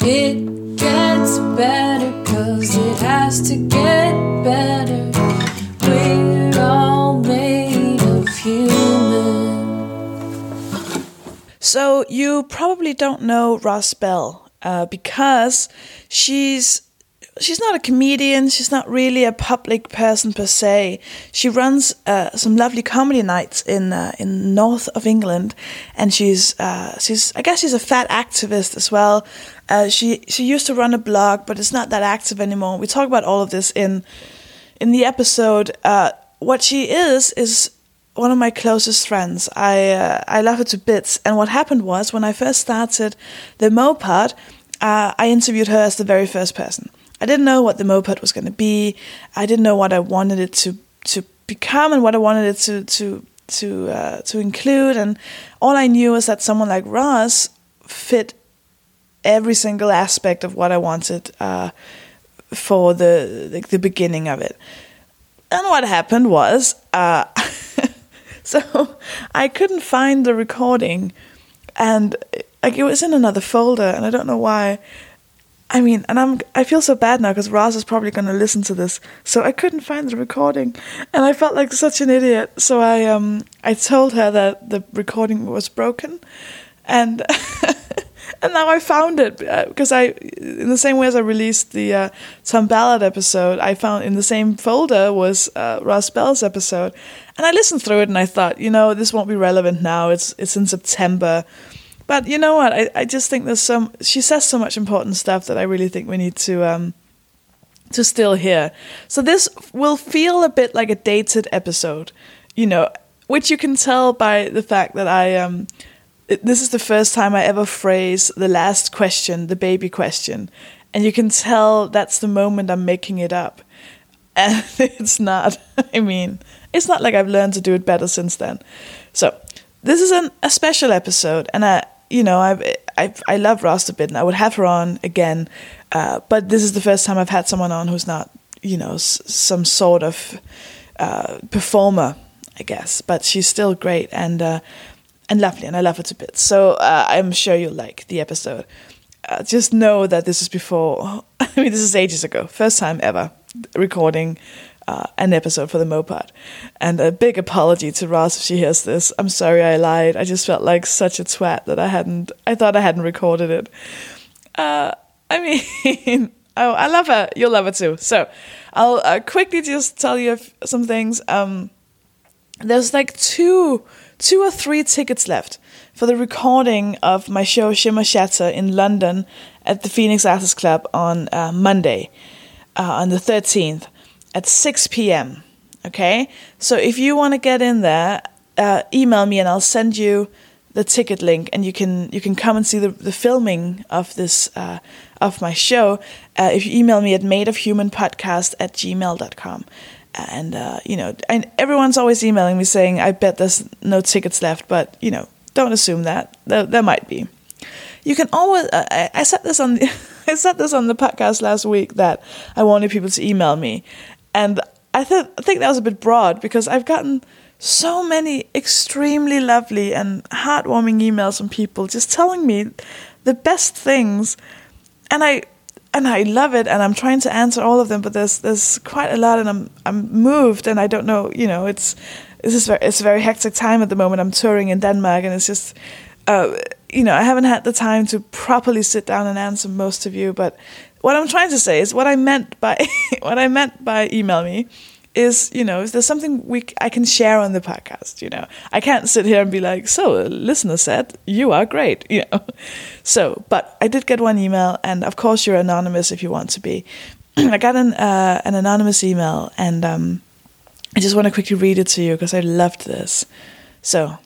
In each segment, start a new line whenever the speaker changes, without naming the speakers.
It gets better cause it has to get better. We're all made of human.
So you probably don't know Ross Bell uh, because she's she's not a comedian. She's not really a public person per se. She runs uh, some lovely comedy nights in uh, in north of England, and she's uh, she's I guess she's a fat activist as well. Uh, she she used to run a blog, but it's not that active anymore. We talk about all of this in in the episode. Uh, what she is is one of my closest friends. I uh, I love her to bits. And what happened was when I first started the Mohpod, I interviewed her as the very first person. I didn't know what the Mohpod was going to be. I didn't know what I wanted it to to become and what I wanted it to to to uh, to include. And all I knew was that someone like Ross fit every single aspect of what I wanted uh, for the like the beginning of it. And what happened was, uh, so I couldn't find the recording, and like it was in another folder, and I don't know why. I mean, and I'm I feel so bad now because Ross is probably going to listen to this, so I couldn't find the recording, and I felt like such an idiot. So I um I told her that the recording was broken, and and now I found it because I, in the same way as I released the uh, Tom Ballard episode, I found in the same folder was uh, Ross Bell's episode, and I listened through it and I thought, you know, this won't be relevant now. It's it's in September, but you know what? I, I just think there's some. She says so much important stuff that I really think we need to um to still hear. So this will feel a bit like a dated episode, you know, which you can tell by the fact that I um this is the first time I ever phrase the last question, the baby question. And you can tell that's the moment I'm making it up. And it's not. I mean, it's not like I've learned to do it better since then. So, this is an, a special episode. And I, you know, I've, I've, I love Ross a bit and I would have her on again. Uh, but this is the first time I've had someone on who's not, you know, s- some sort of uh, performer, I guess. But she's still great. And, uh, and lovely, and I love her to bits. So uh, I'm sure you'll like the episode. Uh, just know that this is before. I mean, this is ages ago. First time ever recording uh, an episode for the Mohpod. And a big apology to Ross if she hears this. I'm sorry I lied. I just felt like such a twat that I hadn't. I thought I hadn't recorded it. Uh, I mean, oh, I love her. You'll love her too. So I'll uh, quickly just tell you some things. Um, there's like two two or three tickets left for the recording of my show Shimmer Shatter in London at the Phoenix Artists Club on uh, Monday, uh, on the 13th at 6 p.m. Okay, so if you want to get in there, uh, email me and I'll send you the ticket link, and you can you can come and see the, the filming of this uh, of my show. Uh, if you email me at madeofhumanpodcast at gmail.com and uh, you know, and everyone's always emailing me saying, "I bet there's no tickets left," but you know, don't assume that there, there might be. You can always. Uh, I, I said this on the I said this on the podcast last week that I wanted people to email me, and I thought I think that was a bit broad because I've gotten so many extremely lovely and heartwarming emails from people just telling me the best things, and I and I love it, and I'm trying to answer all of them, but there's there's quite a lot, and I'm I'm moved, and I don't know, you know, it's this is very, it's a very hectic time at the moment. I'm touring in Denmark, and it's just, uh, you know, I haven't had the time to properly sit down and answer most of you. But what I'm trying to say is what I meant by what I meant by email me is you know if there's something we I can share on the podcast you know. I can't sit here and be like so a listener said you are great you know. So but I did get one email and of course you're anonymous if you want to be. I got an uh, an anonymous email and um, I just want to quickly read it to you because I loved this. So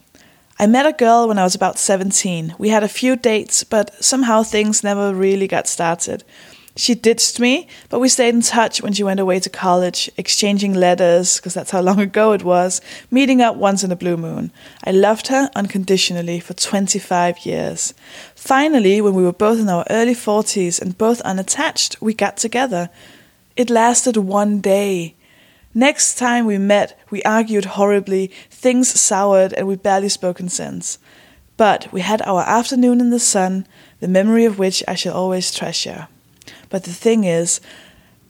I met a girl when I was about 17 we had a few dates but somehow things never really got started she ditched me, but we stayed in touch when she went away to college, exchanging letters, because that's how long ago it was, meeting up once in a blue moon. I loved her unconditionally for 25 years. Finally, when we were both in our early 40s and both unattached, we got together. It lasted one day. Next time we met, we argued horribly, things soured, and we barely spoken since. But we had our afternoon in the sun, the memory of which I shall always treasure. But the thing is,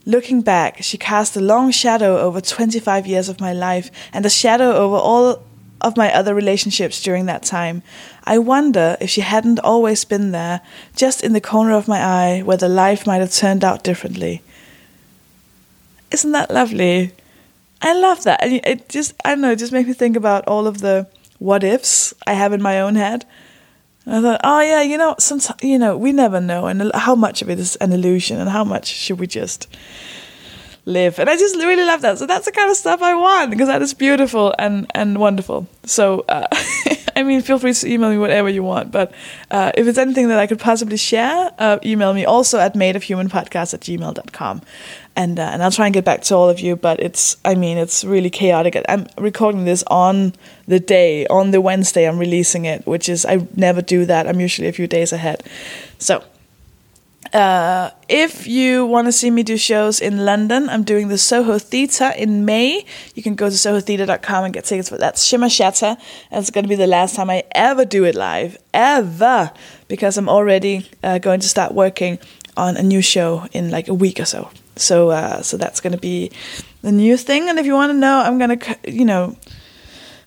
looking back, she cast a long shadow over 25 years of my life and a shadow over all of my other relationships during that time. I wonder if she hadn't always been there, just in the corner of my eye, where the life might have turned out differently. Isn't that lovely? I love that. And it just, I don't know, it just makes me think about all of the what ifs I have in my own head. I thought, oh yeah, you know, sometimes, you know, we never know, and how much of it is an illusion, and how much should we just live? And I just really love that. So that's the kind of stuff I want because that is beautiful and and wonderful. So, uh, I mean, feel free to email me whatever you want, but uh, if it's anything that I could possibly share, uh, email me also at madeofhumanpodcast at gmail.com and uh, and I'll try and get back to all of you. But it's I mean it's really chaotic. I'm recording this on the day on the Wednesday I'm releasing it, which is I never do that. I'm usually a few days ahead. So. Uh, if you want to see me do shows in London, I'm doing the Soho Theatre in May. You can go to sohotheatre.com and get tickets for that. Shimmer Shatter. It's going to be the last time I ever do it live. Ever. Because I'm already uh, going to start working on a new show in like a week or so. So uh, so that's going to be the new thing. And if you want to know, I'm going to you know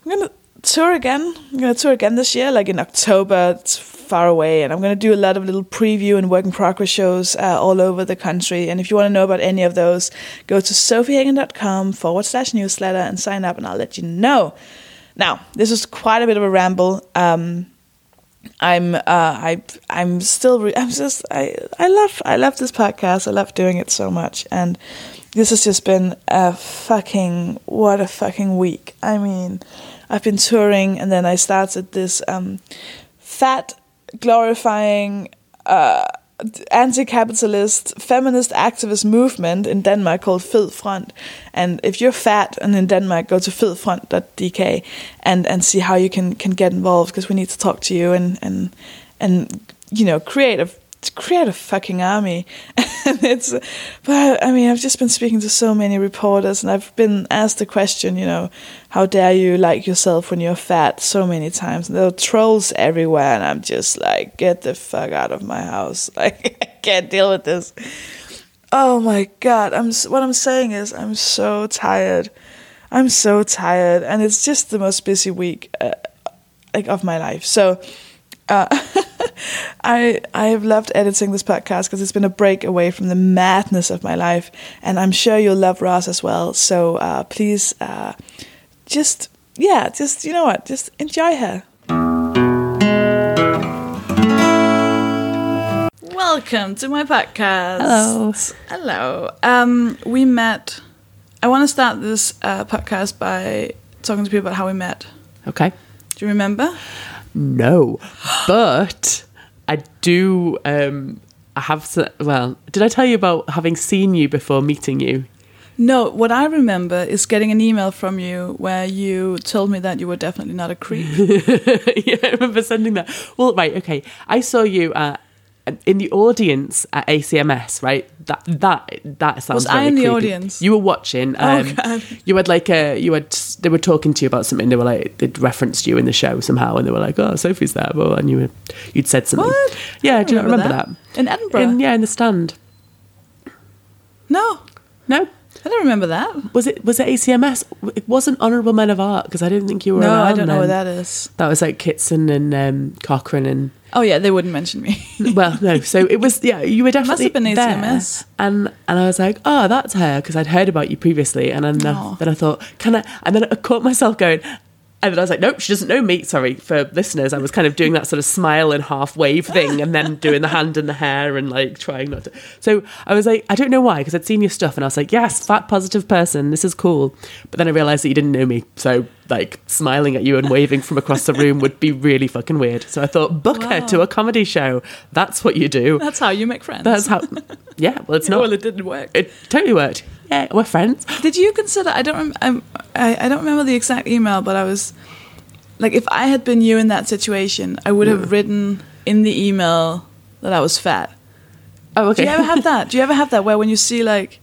I'm going to tour again. I'm going to tour again this year, like in October. It's far away, and I'm going to do a lot of little preview and work in progress shows uh, all over the country. And if you want to know about any of those, go to sofiehagen.com forward slash newsletter and sign up, and I'll let you know. Now, this is quite a bit of a ramble. Um, I'm uh, I I'm still re- I'm just I I love I love this podcast. I love doing it so much, and this has just been a fucking what a fucking week. I mean, I've been touring, and then I started this um, fat glorifying. Uh, anti-capitalist feminist activist movement in Denmark called Fed Front. And if you're fat and in Denmark, go to fedfront.dk and and see how you can can get involved because we need to talk to you and and and you know create a create a fucking army. and it's, but I mean, I've just been speaking to so many reporters, and I've been asked the question, you know, how dare you like yourself when you're fat so many times. And there are trolls everywhere, and I'm just like, get the fuck out of my house. Like, I can't deal with this. Oh my god, I'm. What I'm saying is, I'm so tired. I'm so tired, and it's just the most busy week, uh, like of my life. So uh, I I have loved editing this podcast because it's been a break away from the madness of my life, and I'm sure you'll love Ross as well. So uh, please, uh, just yeah, just you know what, just enjoy her. Welcome to my podcast.
Hello.
Hello. Um, we met. I want to start this uh, podcast by talking to people about how we met.
Okay.
Do you remember?
No, but I do. Um, I have. Well, did I tell you about having seen you before meeting you?
No, what I remember is getting an email from you where you told me that you were definitely not a creep.
yeah, I remember sending that. Well, right, okay. I saw you uh, in the audience at ACMS, right? That that that sounds.
Was I
very
in the
creepy.
audience?
You were watching.
Oh,
Um,
God.
You had like a you had they were talking to you about something. They were like they'd referenced you in the show somehow, and they were like, "Oh, Sofie's there," well, and you were, you'd said something.
What?
Yeah,
I
do you not remember that?
In Edinburgh?
In, yeah, in the stand.
No,
No,
I don't remember that.
was it was it ACMS? It wasn't Honourable Men of Art because I didn't think you were.
No, I don't know what that is.
That was like Kitson and um, Cochrane and
Oh yeah, they wouldn't mention me.
well, no. So it was yeah. You were
Must
definitely
have been
there. And and I was like, oh, that's her because I'd heard about you previously, and then
Aw.
I, then I thought, can I? And then I caught myself going. And then I was like, nope, she doesn't know me. Sorry for listeners. I was kind of doing that sort of smile and half wave thing and then doing the hand and the hair and like trying not to. So I was like, I don't know why, because I'd seen your stuff and I was like, yes, fat positive person. This is cool. But then I realized that you didn't know me. So like smiling at you and waving from across the room would be really fucking weird. So I thought, book her to a comedy show. That's what you do.
That's how you make friends.
That's how. Yeah, well, it's not.
well, it didn't work.
It totally worked. Yeah, we're friends.
Did you consider? I don't. Rem- I'm, I I don't remember the exact email, but I was like, if I had been you in that situation, I would have hmm. written in the email that I was fat.
Oh, okay.
Do you ever have that? Do you ever have that where when you see like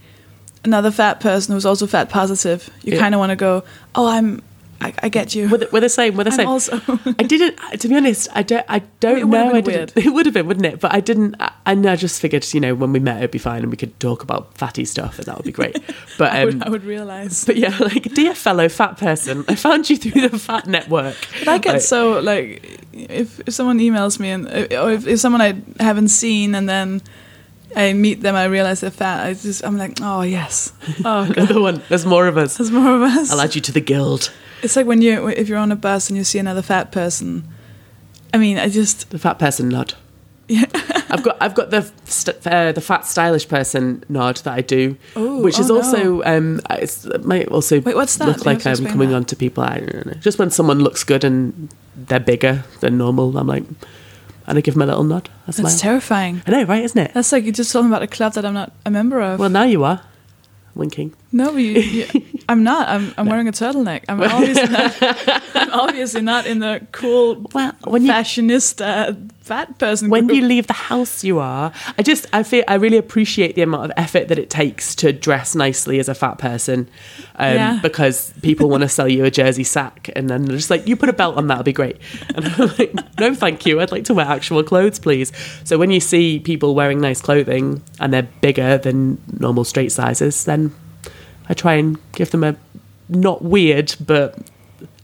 another fat person who's also fat positive, you
Yeah.
kind of want to go, "Oh, I'm I, I get you.
We're the, we're the same. We're the
I'm
same.
also-
I didn't. To be honest, I don't. I don't
It
know. I
been
didn't. It would have been, wouldn't it? But I didn't. I, and I just figured, you know, when we met, it'd be fine, and we could talk about fatty stuff, and that would be great. But
I,
um,
would, I would realize.
but yeah, like dear fellow fat person, I found you through the Fat Network.
But I get
Like,
so like if if someone emails me and or if, if someone I haven't seen and then I meet them, I realize they're fat. I just I'm like, oh yes, oh god,
another one. There's more of us.
there's more of us.
I'll add you to the guild.
It's like when you if you're on a bus and you see another fat person. I mean, I just
The fat person nod.
yeah.
I've got I've got the st- uh, the fat stylish person nod that I do,
Ooh,
which is
oh,
also um it's, it might also
Wait, what's that?
look
You
like I'm coming
that.
on to people. I don't know. Just when someone looks good and they're bigger than normal, I'm like, and I give them a little nod. I.
That's terrifying.
I know, right? Isn't it?
That's like you're just talking about a club that I'm not a member of.
Well, now you are winking.
No, you, you, I'm not. I'm, I'm wearing a turtleneck. I'm obviously not. I'm obviously not in the cool,
Well, when you
fashionista fat person.
when
group.
you leave the house you are i just i feel i really appreciate the amount of effort that it takes to dress nicely as a fat person um,
Yeah.
because people want to sell you a jersey sack and then they're just like you put a belt on that'll be great and i'm like no thank you i'd like to wear actual clothes please so when you see people wearing nice clothing and they're bigger than normal straight sizes then i try and give them a not weird but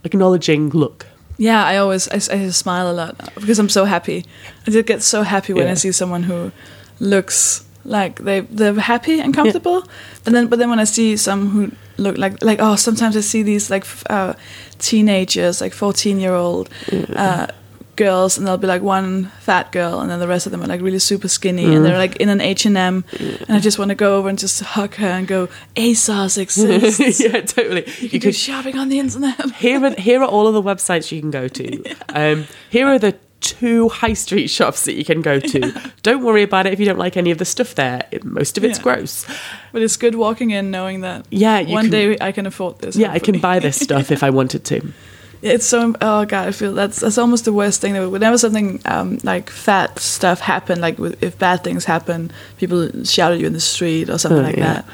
acknowledging look
Yeah, I always I, I smile a lot because I'm so happy. I just get so happy when
Yeah.
I see someone who looks like they they're happy and comfortable. And then but then when I see some who look like like oh sometimes I see these like uh, teenagers like 14 year old uh, girls and there'll be like one fat girl and then the rest of them are like really super skinny and they're like in an H&M and I just want to go over and just hug her and go ASOS exists.
yeah totally
you can do shopping on the internet.
here are here are all of the websites you can go to. Um, here are the two high street shops that you can go to. Don't worry about it if you don't like any of the stuff there. It- most of it's
Yeah.
gross.
But it's good walking in knowing that
Yeah,
one
can-
day I can afford this.
Yeah, I can buy this stuff if I wanted to.
It's so oh god, I feel that's that's almost the worst thing. That whenever something um, like fat stuff happen, like if bad things happen, people shout at you in the street or something
Oh,
like
yeah.
that.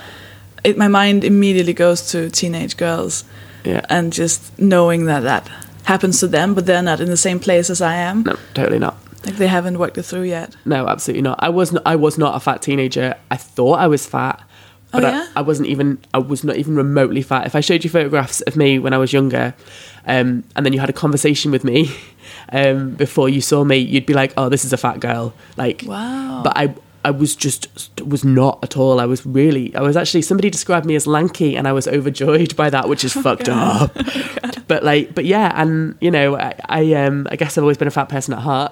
It, my mind immediately goes to teenage girls
Yeah.
and just knowing that that happens to them, but they're not in the same place as I am.
No, totally not.
Like they haven't worked it through yet.
No, absolutely not. I was not, I was not a fat teenager. I thought I was fat, but
Oh, yeah?
I, I wasn't even. I was not even remotely fat. If I showed you photographs of me when I was younger, um, and then you had a conversation with me um, before you saw me, you'd be like, "Oh, this is a fat girl." Like,
Wow.
But I, I was just was not at all. I was really. I was actually somebody described me as lanky, and I was overjoyed by that, which is fucked up. But like, but yeah, and you know, I, I um, I guess I've always been a fat person at heart,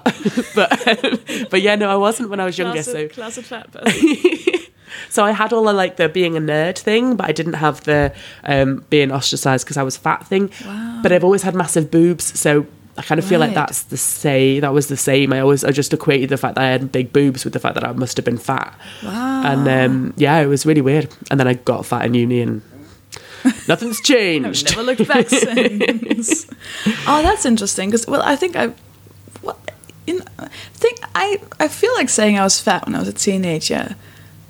but um, but yeah, no, I wasn't when I was younger. So
closet fat person.
So I had all the like the being a nerd thing, but I didn't have the um, being ostracized because I was fat thing.
Wow.
But I've always had massive boobs, so I kind of feel like that's the same. that was the same. I always I just equated the fact that I had big boobs with the fact that I must have been fat.
Wow.
And um, yeah, it was really weird. And then I got fat in uni and nothing's
I've
changed.
never looked back since. oh, that's interesting. Because well, I think I, well, you think I I feel like saying I was fat when I was a teenager.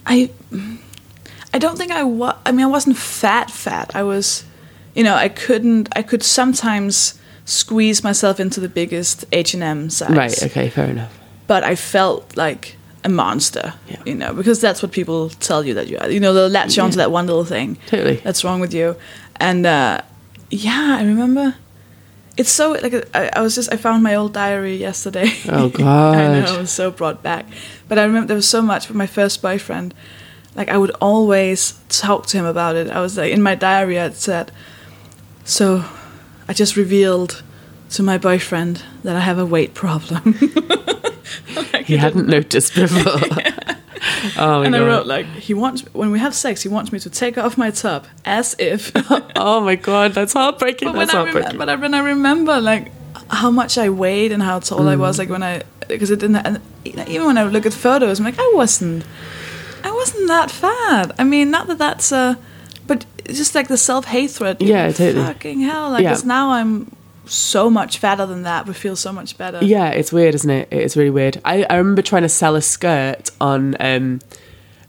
I I don't think I was. I mean, I wasn't fat fat. I was, you know, I couldn't. I could sometimes squeeze myself into the biggest H and M size.
Right. Okay. Fair enough.
But I felt like a monster.
Yeah.
You know, because that's what people tell you that you are. You know, they'll latch onto that one little thing
Totally.
that's wrong with you. And uh, yeah, I remember. It's so like I, I was just I found my old diary yesterday.
Oh, God!
I know, I was so brought back. But I remember there was so much with my first boyfriend. Like I would always talk to him about it. I was like in my diary I said, so I just revealed to my boyfriend that I have a weight problem. Like,
He hadn't noticed before. oh my
and
god.
I wrote like he wants when we have sex he wants me to take off my top as if
oh my god, that's heartbreaking.
But when,
That's
I
heartbreaking.
remember, but I, when I remember like how much I weighed and how tall I was, mm. like when I because it didn't. And even when I look at photos, I'm like I wasn't, I wasn't that fat. I mean, not that that's a, but just like the self hatred.
Yeah, totally.
Fucking hell! Like,
Yeah.
now I'm so much fatter than that, would feel so much better.
Yeah, it's weird, isn't it? It's really weird. I, I remember trying to sell a skirt on um,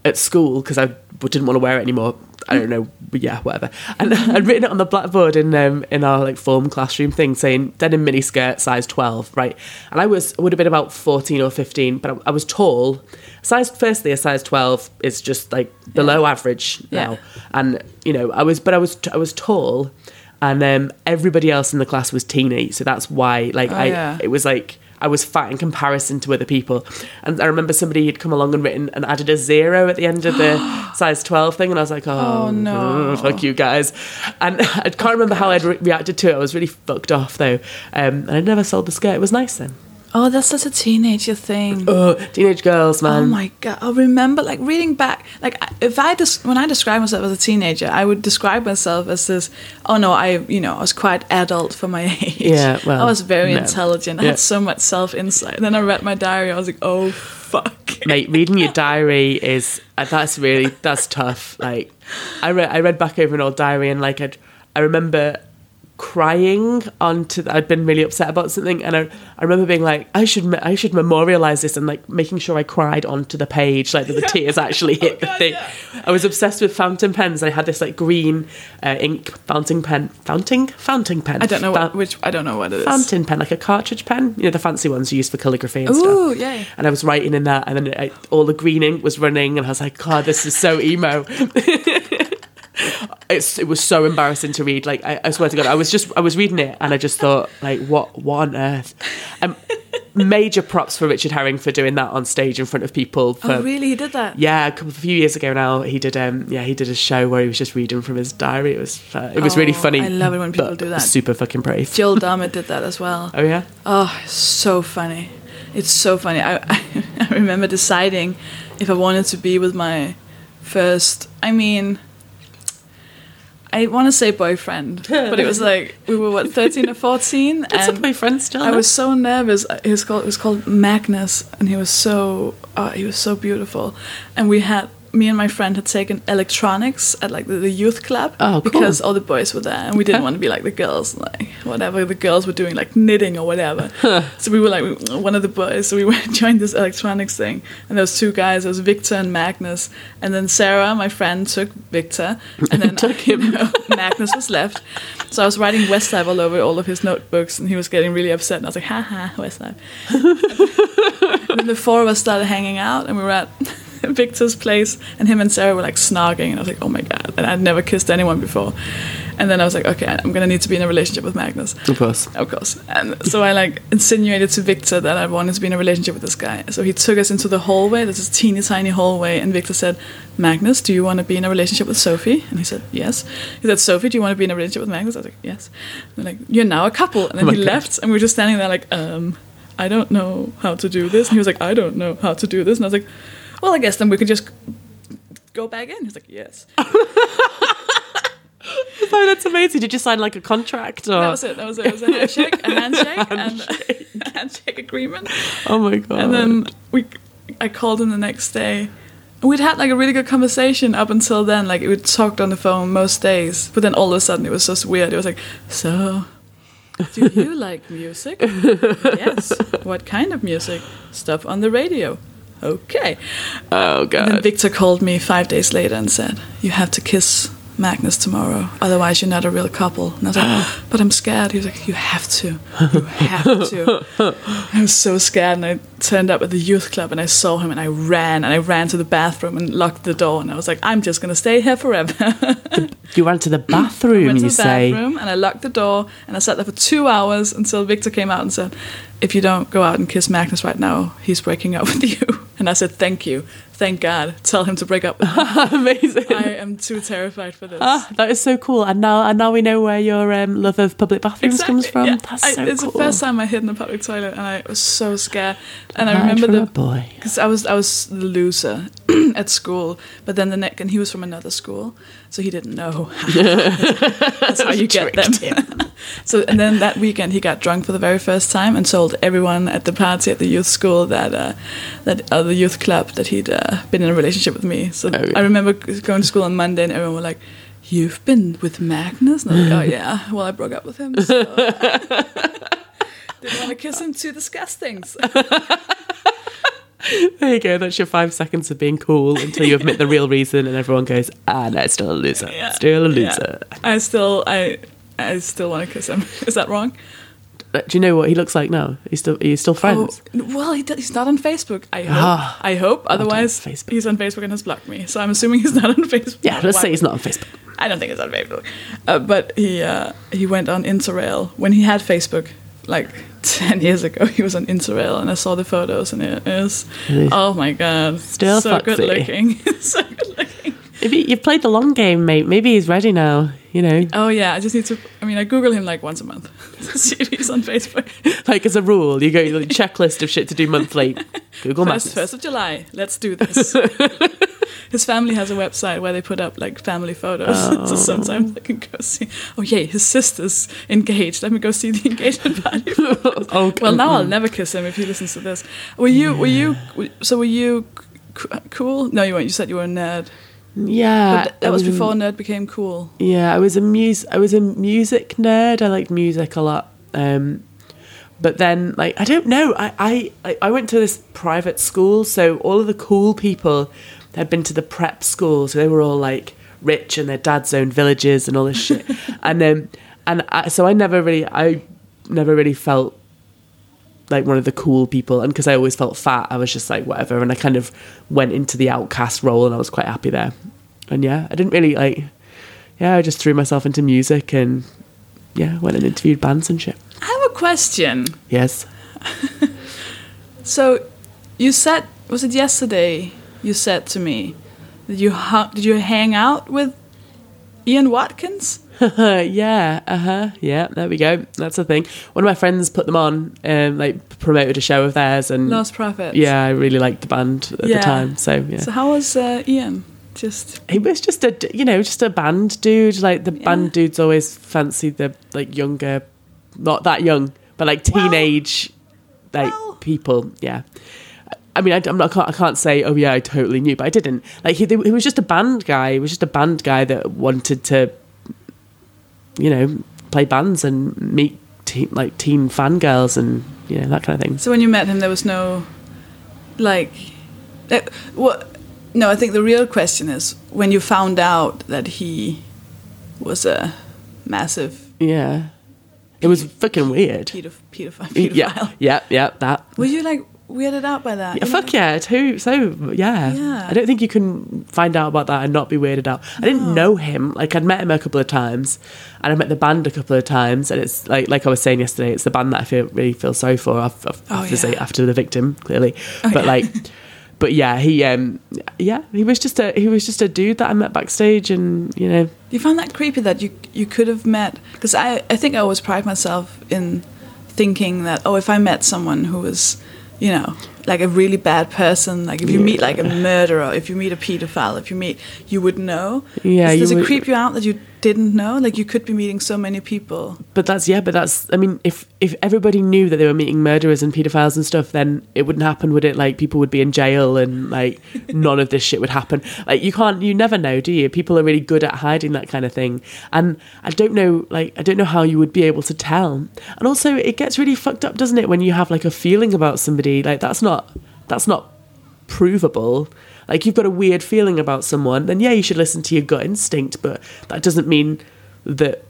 at school because I didn't want to wear it anymore. I don't know, but yeah, whatever. And I'd written it on the blackboard in um, in our like form classroom thing, saying denim mini skirt, size twelve, right? And I was would have been about fourteen or fifteen, but I, I was tall. Size firstly, a size twelve is just like below average now,
Yeah.
and you know I was, but I was I was tall, and um, everybody else in the class was teeny, so that's why like I
yeah.
it was like. I was fat in comparison to other people. And I remember somebody had come along and written and added a zero at the end of the size 12 thing. And I was like, oh,
Oh, no.
fuck you guys. And I can't remember how I'd re- reacted to it. I was really fucked off though. Um, and I never sold the skirt. It was nice then.
Oh, that's such a teenager thing.
Oh, teenage girls, man.
Oh my god! I remember like reading back. Like if I just when I describe myself as a teenager, I would describe myself as this. Oh no, I you know I was quite adult for my age.
Yeah, well,
I was very
no.
intelligent. I
Yeah.
had so much self insight. Then I read my diary. I was like, oh fuck.
Mate, reading your diary is uh, that's really that's tough. Like, I read I read back over an old diary and like I'd, I remember crying onto the, I'd been really upset about something and I, I remember being like I should I should memorialize this and like making sure I cried onto the page like that the tears actually hit the thing. I was obsessed with fountain pens. I had this like green uh, ink fountain pen fountain fountain pen.
I don't know what, which I don't know what it is.
fountain pen like a cartridge pen. You know the fancy ones you use for calligraphy and
Ooh,
stuff
yay.
and I was writing in that, and then I, all the green ink was running, and I was like, God, this is so emo. it's it was so embarrassing to read. Like I, I swear to God, I was just I was reading it, and I just thought, like, what what on earth? Um, major props for Richard Herring for doing that on stage in front of people. For,
Oh really? He did that.
Yeah, a couple a few years ago now, he did. Um, yeah, he did a show where he was just reading from his diary. It was uh, it was really
Oh,
funny.
I love it when people do that.
Super fucking brave.
Jill Dummett did that as well.
Oh yeah.
Oh, so funny. It's so funny. I, I, remember deciding if I wanted to be with my first, I mean, I want to say boyfriend, but it was like, we were what, 13 or 14?
It's a
and
boyfriend still.
I was so nervous. He was called, it was called Magnus, and he was so, uh, he was so beautiful. And we had, me and my friend had taken electronics at like the, the youth club
Oh, cool.
because all the boys were there, and we didn't want to be like the girls, like whatever the girls were doing, like knitting or whatever. so we were like one of the boys. So we went joined this electronics thing, and there was two guys. There was Victor and Magnus, and then Sarah, my friend, took Victor, and then
Took him.
Magnus was left. So I was writing Westlife all over all of his notebooks, and he was getting really upset. And I was like, "Ha ha, Westlife." and then the four of us started hanging out, and we were at Victor's place, and him and Sarah were like snogging, and I was like, "Oh my god!" And I'd never kissed anyone before. And then I was like, "Okay, I'm gonna need to be in a relationship with Magnus."
of course.
Of course. And so I like insinuated to Victor that I wanted to be in a relationship with this guy. So he took us into the hallway. this is teeny tiny hallway, and Victor said, "Magnus, do you want to be in a relationship with Sofie?" And he said, "Yes." He said, "Sofie, do you want to be in a relationship with Magnus?" I was like, "Yes." And they're like, "You're now a couple." And then
Oh
he
God.
left, and we were just standing there like, um, I don't know how to do this. And he was like, I don't know how to do this. And I was like, Well, I guess then we could just go back in. He's like, Yes.
Oh, that's amazing. Did you sign like a contract or?
That was it. That was it. It was a handshake, a handshake, and a handshake agreement.
Oh my god.
And then we, I called him the next day. And we'd had like a really good conversation up until then. Like we talked on the phone most days, but then all of a sudden it was just weird. It was like, so, do you like music? yes. What kind of music? Stuff on the radio. Okay.
oh
And then. Victor called me five days later and said, You have to kiss Magnus tomorrow, otherwise you're not a real couple. And I was like, oh, But I'm scared. He was like, You have to. You have to. I was so scared and I turned up at the youth club and I saw him and I ran and I ran to the bathroom and locked the door and I was like, I'm just gonna stay here forever.
you ran to the bathroom.
I went to
you
the
say.
bathroom and I locked the door and I sat there for two hours until Victor came out and said, "If you don't go out and kiss Magnus right now, he's breaking up with you." And I said, "Thank you, thank God. Tell him to break up.
Amazing.
I am too terrified for this."
Ah, that is so cool. And now, and now we know where your um, love of public bathrooms comes from.
yeah.
That's
I-
so
it's
cool.
the first time I hid in the public toilet, and I was so scared. And I remember the
boy.
because I was I was the loser at school, but then the next and he was from another school, so he didn't know. That's how you get them. so and then that weekend he got drunk for the very first time and told everyone at the party at the youth school that uh, that uh, the youth club that he'd uh, been in a relationship with me. So
Oh, yeah.
I remember going to school on Monday and everyone were like. You've been with Magnus? And I was like, oh yeah. Well, I broke up with him. So. Didn't want to kiss him. Too disgusting. So-
There you go. That's your five seconds of being cool until you admit the real reason, and everyone goes, "Ah, no, still a loser.
Yeah.
Still a
Yeah.
loser."
I still, I, I still want to kiss him. Is that wrong?
Do you know what he looks like now? He's still, are you still friends?
Oh, well, he, d- he's not on Facebook. I hope.
Ah.
I hope. Otherwise,
Facebook.
he's on Facebook and has blocked me. So I'm assuming he's not on Facebook.
Yeah, let's
Why
say he's not on Facebook.
I don't think he's on Facebook. Uh, but he uh, he went on Interrail when he had Facebook like ten years ago. He was on Interrail, and I saw the photos, and it is oh my god,
Still
so
foxy.
good looking, so good looking.
If you, you've played the long game, mate, maybe he's ready now. You know,
Oh yeah, I just need to. I mean, I Google him like once a month to see if he's on Facebook.
like as a rule, you go like, checklist of shit to do monthly. Google Maps.
First, first of July, let's do this. his family has a website where they put up like family photos. so oh. sometimes I can go see. Oh yay, his sister's engaged. Let me go see the engagement party.
oh,
well, now I'll never kiss him if he listens to this. Were you? Were you? So were you? Cool? No, you weren't. You said you were a nerd.
Yeah,
But that was
um,
before nerd became cool.
Yeah, I was a mus I was a music nerd. I liked music a lot. Um, but then, like, I don't know. I, I I- I went to this private school, so all of the cool people had been to the prep school, so they were all like rich and their dads owned villages and all this shit. and um, and I, so I never really, I never really felt like one of the cool people and because i always felt fat i was just like whatever and i kind of went into the outcast role and i was quite happy there and yeah i didn't really like yeah i just threw myself into music and yeah went and interviewed bands and shit
I have a question.
yes
So, you said was it yesterday? You said to me that you did you hang out with Ian Watkins?
yeah uh-huh yeah there we go that's the thing one of my friends put them on um like promoted a show of theirs and
Lostprophets.
yeah i really liked the band at
Yeah.
the time so yeah
So how was uh, Ian? Just
he was just a you know just a band dude like the
Yeah.
band dudes always fancied the like younger not that young but like
Well-
teenage like
well-
people yeah I mean, I, I'm not, I, can't, I can't say, oh yeah, I totally knew, but I didn't. Like he, he was just a band guy. He was just a band guy that wanted to, you know, play bands and meet teen, like teen fangirls and you know that kind of thing.
so when you met him, there was no like uh, what? No, I think the real question is when you found out that he was a massive
Yeah, it was fucking weird.
pedoph- pedophile. pedophile.
Yeah, yeah, yeah. That
Were you like weirded out by that?
Yeah, fuck
know?
yeah, too. So yeah.
Yeah.
I don't think you can find out about that and not be weirded out. I didn't know him. Like I'd met him a couple of times, and I met the band a couple of times, and it's like like I was saying yesterday, it's the band that I feel really feel sorry for. I've, I've,
Oh,
I have to say
yeah.
after the victim clearly,
Oh,
but
yeah.
like. But yeah, he um yeah, he was just a he was just a dude that I met backstage and you know
you find that creepy that you you could have met? Because I I think I always pride myself in thinking that oh if I met someone who was you know like a really bad person. Like if you meet like a murderer if you meet a pedophile if you meet you would know.
Yeah,
does, does it
would-
creep you out that you didn't know like you could be meeting so many people
But that's yeah, but that's I mean, if if everybody knew that they were meeting murderers and paedophiles and stuff, then it wouldn't happen, would it? Like people would be in jail and like none of this shit would happen. Like you can't you never know, do you? People are really good at hiding that kind of thing. And I don't know like I don't know how you would be able to tell. And also it gets really fucked up, doesn't it, when you have like a feeling about somebody. Like that's not that's not provable. Like you've got a weird feeling about someone, then yeah, you should listen to your gut instinct, but that doesn't mean that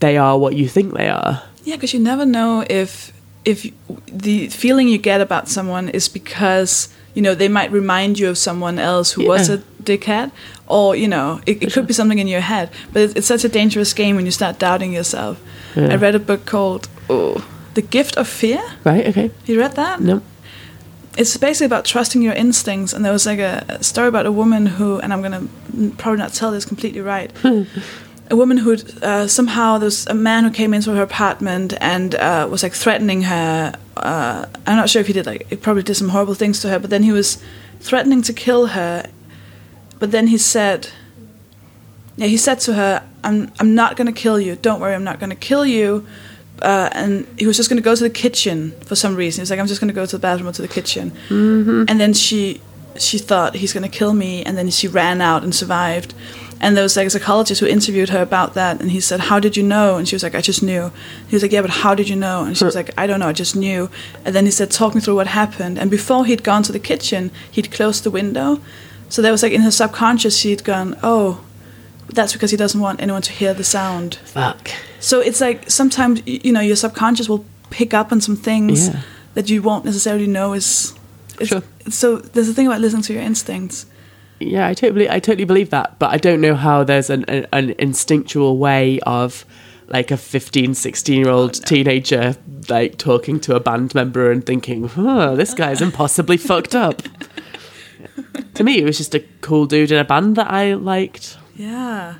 they are what you think they are.
yeah because you never know if if the feeling you get about someone is because you know they might remind you of someone else who was
Yeah.
a dickhead or you know it, it could be something in your head but it's, it's such a dangerous game when you start doubting yourself
Yeah.
i read a book called oh, the gift of fear
Right? Okay.
you read that
No.
It's basically about trusting your instincts and there was like a, a story about a woman who and i'm gonna probably not tell this completely right. A woman who uh, somehow there was a man who came into her apartment and uh, was like threatening her uh, i'm not sure if he did like he probably did some horrible things to her but then he was threatening to kill her but then he said yeah he said to her i'm, I'm not going to kill you. Don't worry i'm not going to kill you uh, and he was just going to go to the kitchen for some reason. He's like, I'm just going to go to the bathroom or to the kitchen. And then she she thought he's going to kill me, and then she ran out and survived. And there was like a psychologist who interviewed her about that, and he said, "How did you know?" And she was like, "I just knew." He was like, "Yeah, but how did you know?" And she was like, "I don't know, I just knew." And then he said, "Talk me through what happened." And before he'd gone to the kitchen, he'd closed the window, so there was like in her subconscious, she'd gone, "Oh, that's because he doesn't want anyone to hear the sound."
Fuck.
So it's like sometimes you know your subconscious will pick up on some things
Yeah.
that you won't necessarily know is.
Sure.
So there's a thing about listening to your instincts.
Yeah, I totally, I totally believe that, but I don't know how there's an an, an instinctual way of like a 15, 16 year old teenager like talking to a band member and thinking, "Oh, this guy's impossibly fucked up." to me, it was just a cool dude in a band that I liked.
Yeah.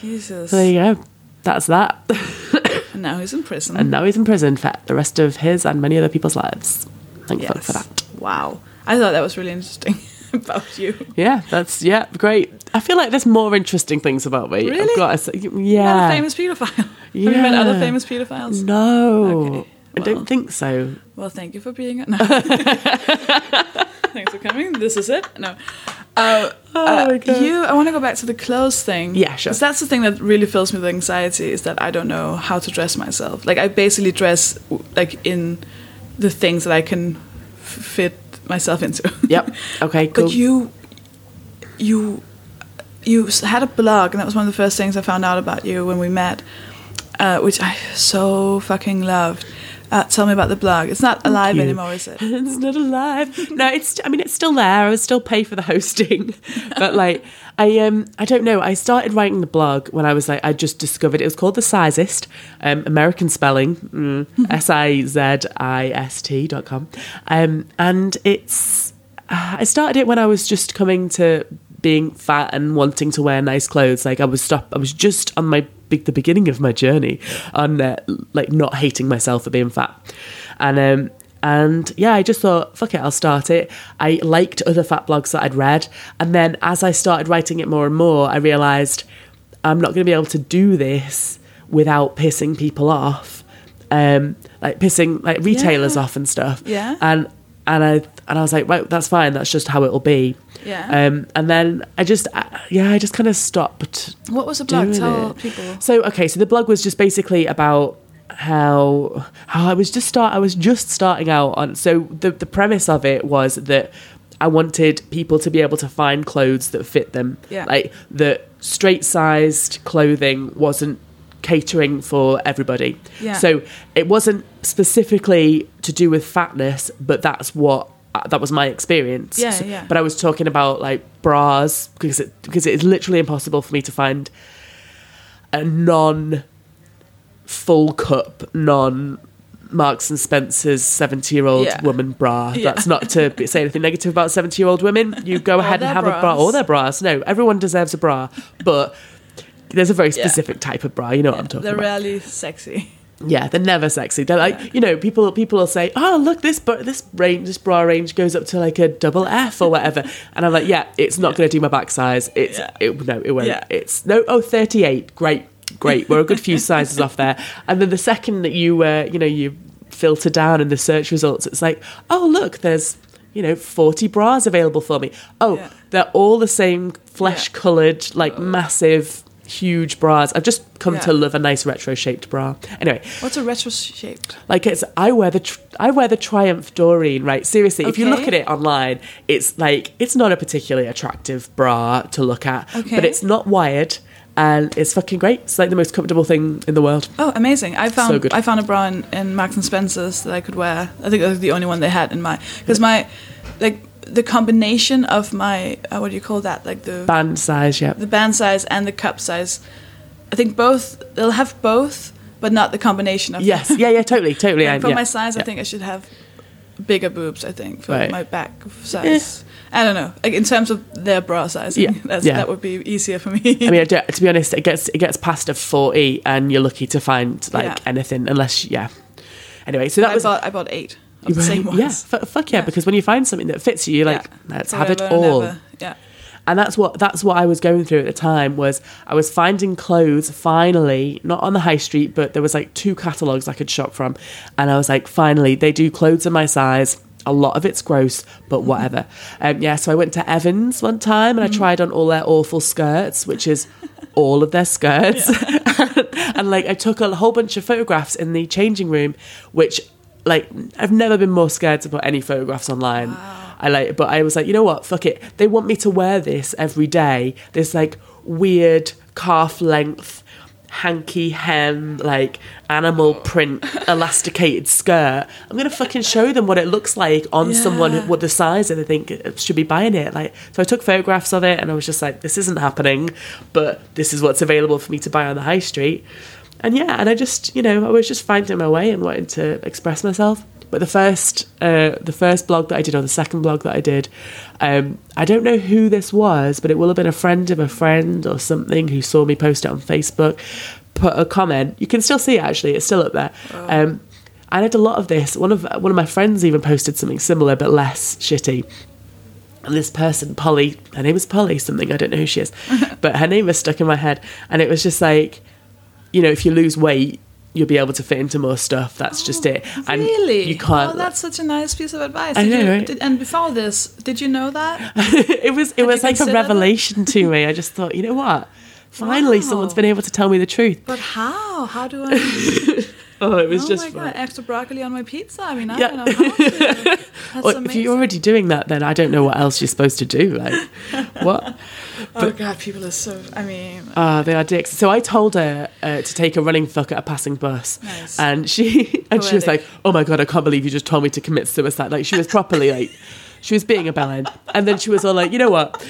Jesus.
So there you go. That's that.
and now he's in prison.
and now he's in prison for the rest of his and many other people's lives. Thank fuck
Yes.
for that.
Wow. I thought that was really interesting about you.
Yeah, that's yeah, great. I feel like there's more interesting things about me.
Really?
I've got to
You're
yeah.
a famous pedophile. Have you met other famous pedophiles?
No,
Okay,
I don't think so.
Well, thank you for being it. No. Thanks for coming. This is it. No. Uh,
Oh my God.
You. I want to go back to the clothes thing.
Yeah, sure.
'Cause that's the thing that really fills me with anxiety is that I don't know how to dress myself. Like I basically dress like in the things that I can fit myself into.
Yep. Okay. Cool.
But you, you, you had a blog, and that was one of the first things I found out about you when we met, uh, which I so fucking loved. Uh, tell me about the blog. It's not alive
you.
anymore, is it?
it's not alive. No, it's. I mean, it's still there. I would still pay for the hosting, but like, I um, I don't know. I started writing the blog when I was like, I just discovered it was called the Sizist, um, American spelling, mm, S I Z I S T dot com, um, and it's. Uh, I started it when I was just coming to being fat and wanting to wear nice clothes. Like I was stop. I was just on my big the beginning of my journey on uh, like not hating myself for being fat, and um and yeah, I just thought fuck it, I'll start it. I liked other fat blogs that I'd read, and then as I started writing it more and more, I realised I'm not going to be able to do this without pissing people off, um, like pissing like retailers
Yeah.
off and stuff.
Yeah.
and and I and I was like, right, that's fine. That's just how it'll be.
Yeah.
Um, and then I just, I, yeah, I just kind of stopped.
What was the blog? Tell
it.
people.
So okay, so the blog was just basically about how how I was just start. I was just starting out on. So the the premise of it was that I wanted people to be able to find clothes that fit them.
Yeah.
Like that straight sized clothing wasn't catering for everybody.
Yeah.
So it wasn't specifically to do with fatness, but that's what uh, Uh, that was my experience.
Yeah,
So-
yeah.
But I was talking about like bras because it, because it is literally impossible for me to find a non full cup, non Marks and Spencer's 70 year old
Yeah.
woman bra.
Yeah.
That's not to say anything negative about 70 year old women. You go ahead and have a bra
bras.
or their bras. No, everyone deserves a bra, but there's a very specific type of bra. You know what I'm talking about.
They're really sexy.
Yeah, they're never sexy. They're like, you know, people people will say, "Oh, look, this bra, this range, this bra range goes up to like a double F or whatever," and I'm like, "Yeah, it's not going to do my back size. It's
Yeah.
it, no, it won't.
Yeah.
It's no, oh, 38, great, great. We're a good few sizes off there." And then the second that you, uh, you know, you filter down in the search results, it's like, "Oh, look, there's." You know, 40 bras available for me. Oh,
Yeah.
they're all the same flesh colored, like massive, huge bras. I've just come
Yeah.
to love a nice retro shaped bra. Anyway,
What's a retro shaped?
like it's I wear the tr- I wear the Triumph Doreen, right? Seriously, if you look at it online, it's like it's not a particularly attractive bra to look at,
Okay.
but it's not wired and it's fucking great. It's like the most comfortable thing in the world.
Oh, amazing! I found
So good.
I found a bra in, in Marks and Spencers that I could wear. I think that was the only one they had in my because my like the combination of my uh, what do you call that like the
Band size, yeah.
the band size and the cup size. I think both they'll have both, but not the combination of
Yes,
them.
yeah, yeah, totally, totally.
Like, for
yeah,
my size, I think I should have bigger boobs. I think for
Right.
my back size. I don't know. Like in terms of their bra sizing,
Yeah, yeah.
that would be easier for me.
I mean, I to be honest, it gets it gets past a forty, and you're lucky to find like
Yeah.
anything, unless yeah. Anyway, so that
I
was
bought I bought eight of the same ones.
yeah, f- fuck yeah,
Yeah.
because when you find something that fits you, you're like,
Yeah.
let's have it all.
Yeah.
and that's what that's what I was going through at the time was I was finding clothes finally not on the high street but there was like two catalogs I could shop from and I was like finally they do clothes in my size a lot of it's gross, but whatever. Um, yeah, so I went to Evans one time and I tried on all their awful skirts, which is all of their skirts. and like I took a whole bunch of photographs in the changing room, which like I've never been more scared to put any photographs online. I like, but I was like, you know what? Fuck it. They want me to wear this every day. This like weird calf length hanky hem like animal oh. print elasticated skirt i'm gonna fucking show them what it looks like on someone
Yeah.
who- what the size that they think should be buying it like so i took photographs of it and i was just like this isn't happening but this is what's available for me to buy on the high street and yeah and i just you know i was just finding my way and wanting to express myself but the first uh, the first blog that i did or the second blog that i did um, i don't know who this was but it will have been a friend of a friend or something who saw me post it on facebook put a comment you can still see it actually it's still up there um, I did a lot of this. One of one of my friends even posted something similar but less shitty. And this person, Polly, her name is Polly something, I don't know who she is, but her name was stuck in my head. And it was just like, you know, if you lose weight, you'll be able to fit into more stuff. That's just oh, it. And
really?
you can't.
Oh, that's such a nice piece of advice.
I
Did
know,
you- did- and before this, did you know that?
it was it
you
was like a revelation to me. I just thought, you know what? Finally,
Wow.
someone's been able to tell me the truth.
But how? How do I?
Oh, it was
oh
just
my
fun.
god, extra broccoli on my pizza. I mean, I
Yeah.
don't know how to. That's
Well, if you're already doing that, then I don't know what else you're supposed to do. Like, what?
Oh god, people are so. I mean,
Ah, they are dicks. So I told her uh, to take a running fuck at a passing bus,
Nice.
and she and she was like, "Oh my god, I can't believe you just told me to commit suicide." Like she was properly like, she was being a bellend, and then she was all like, "You know what?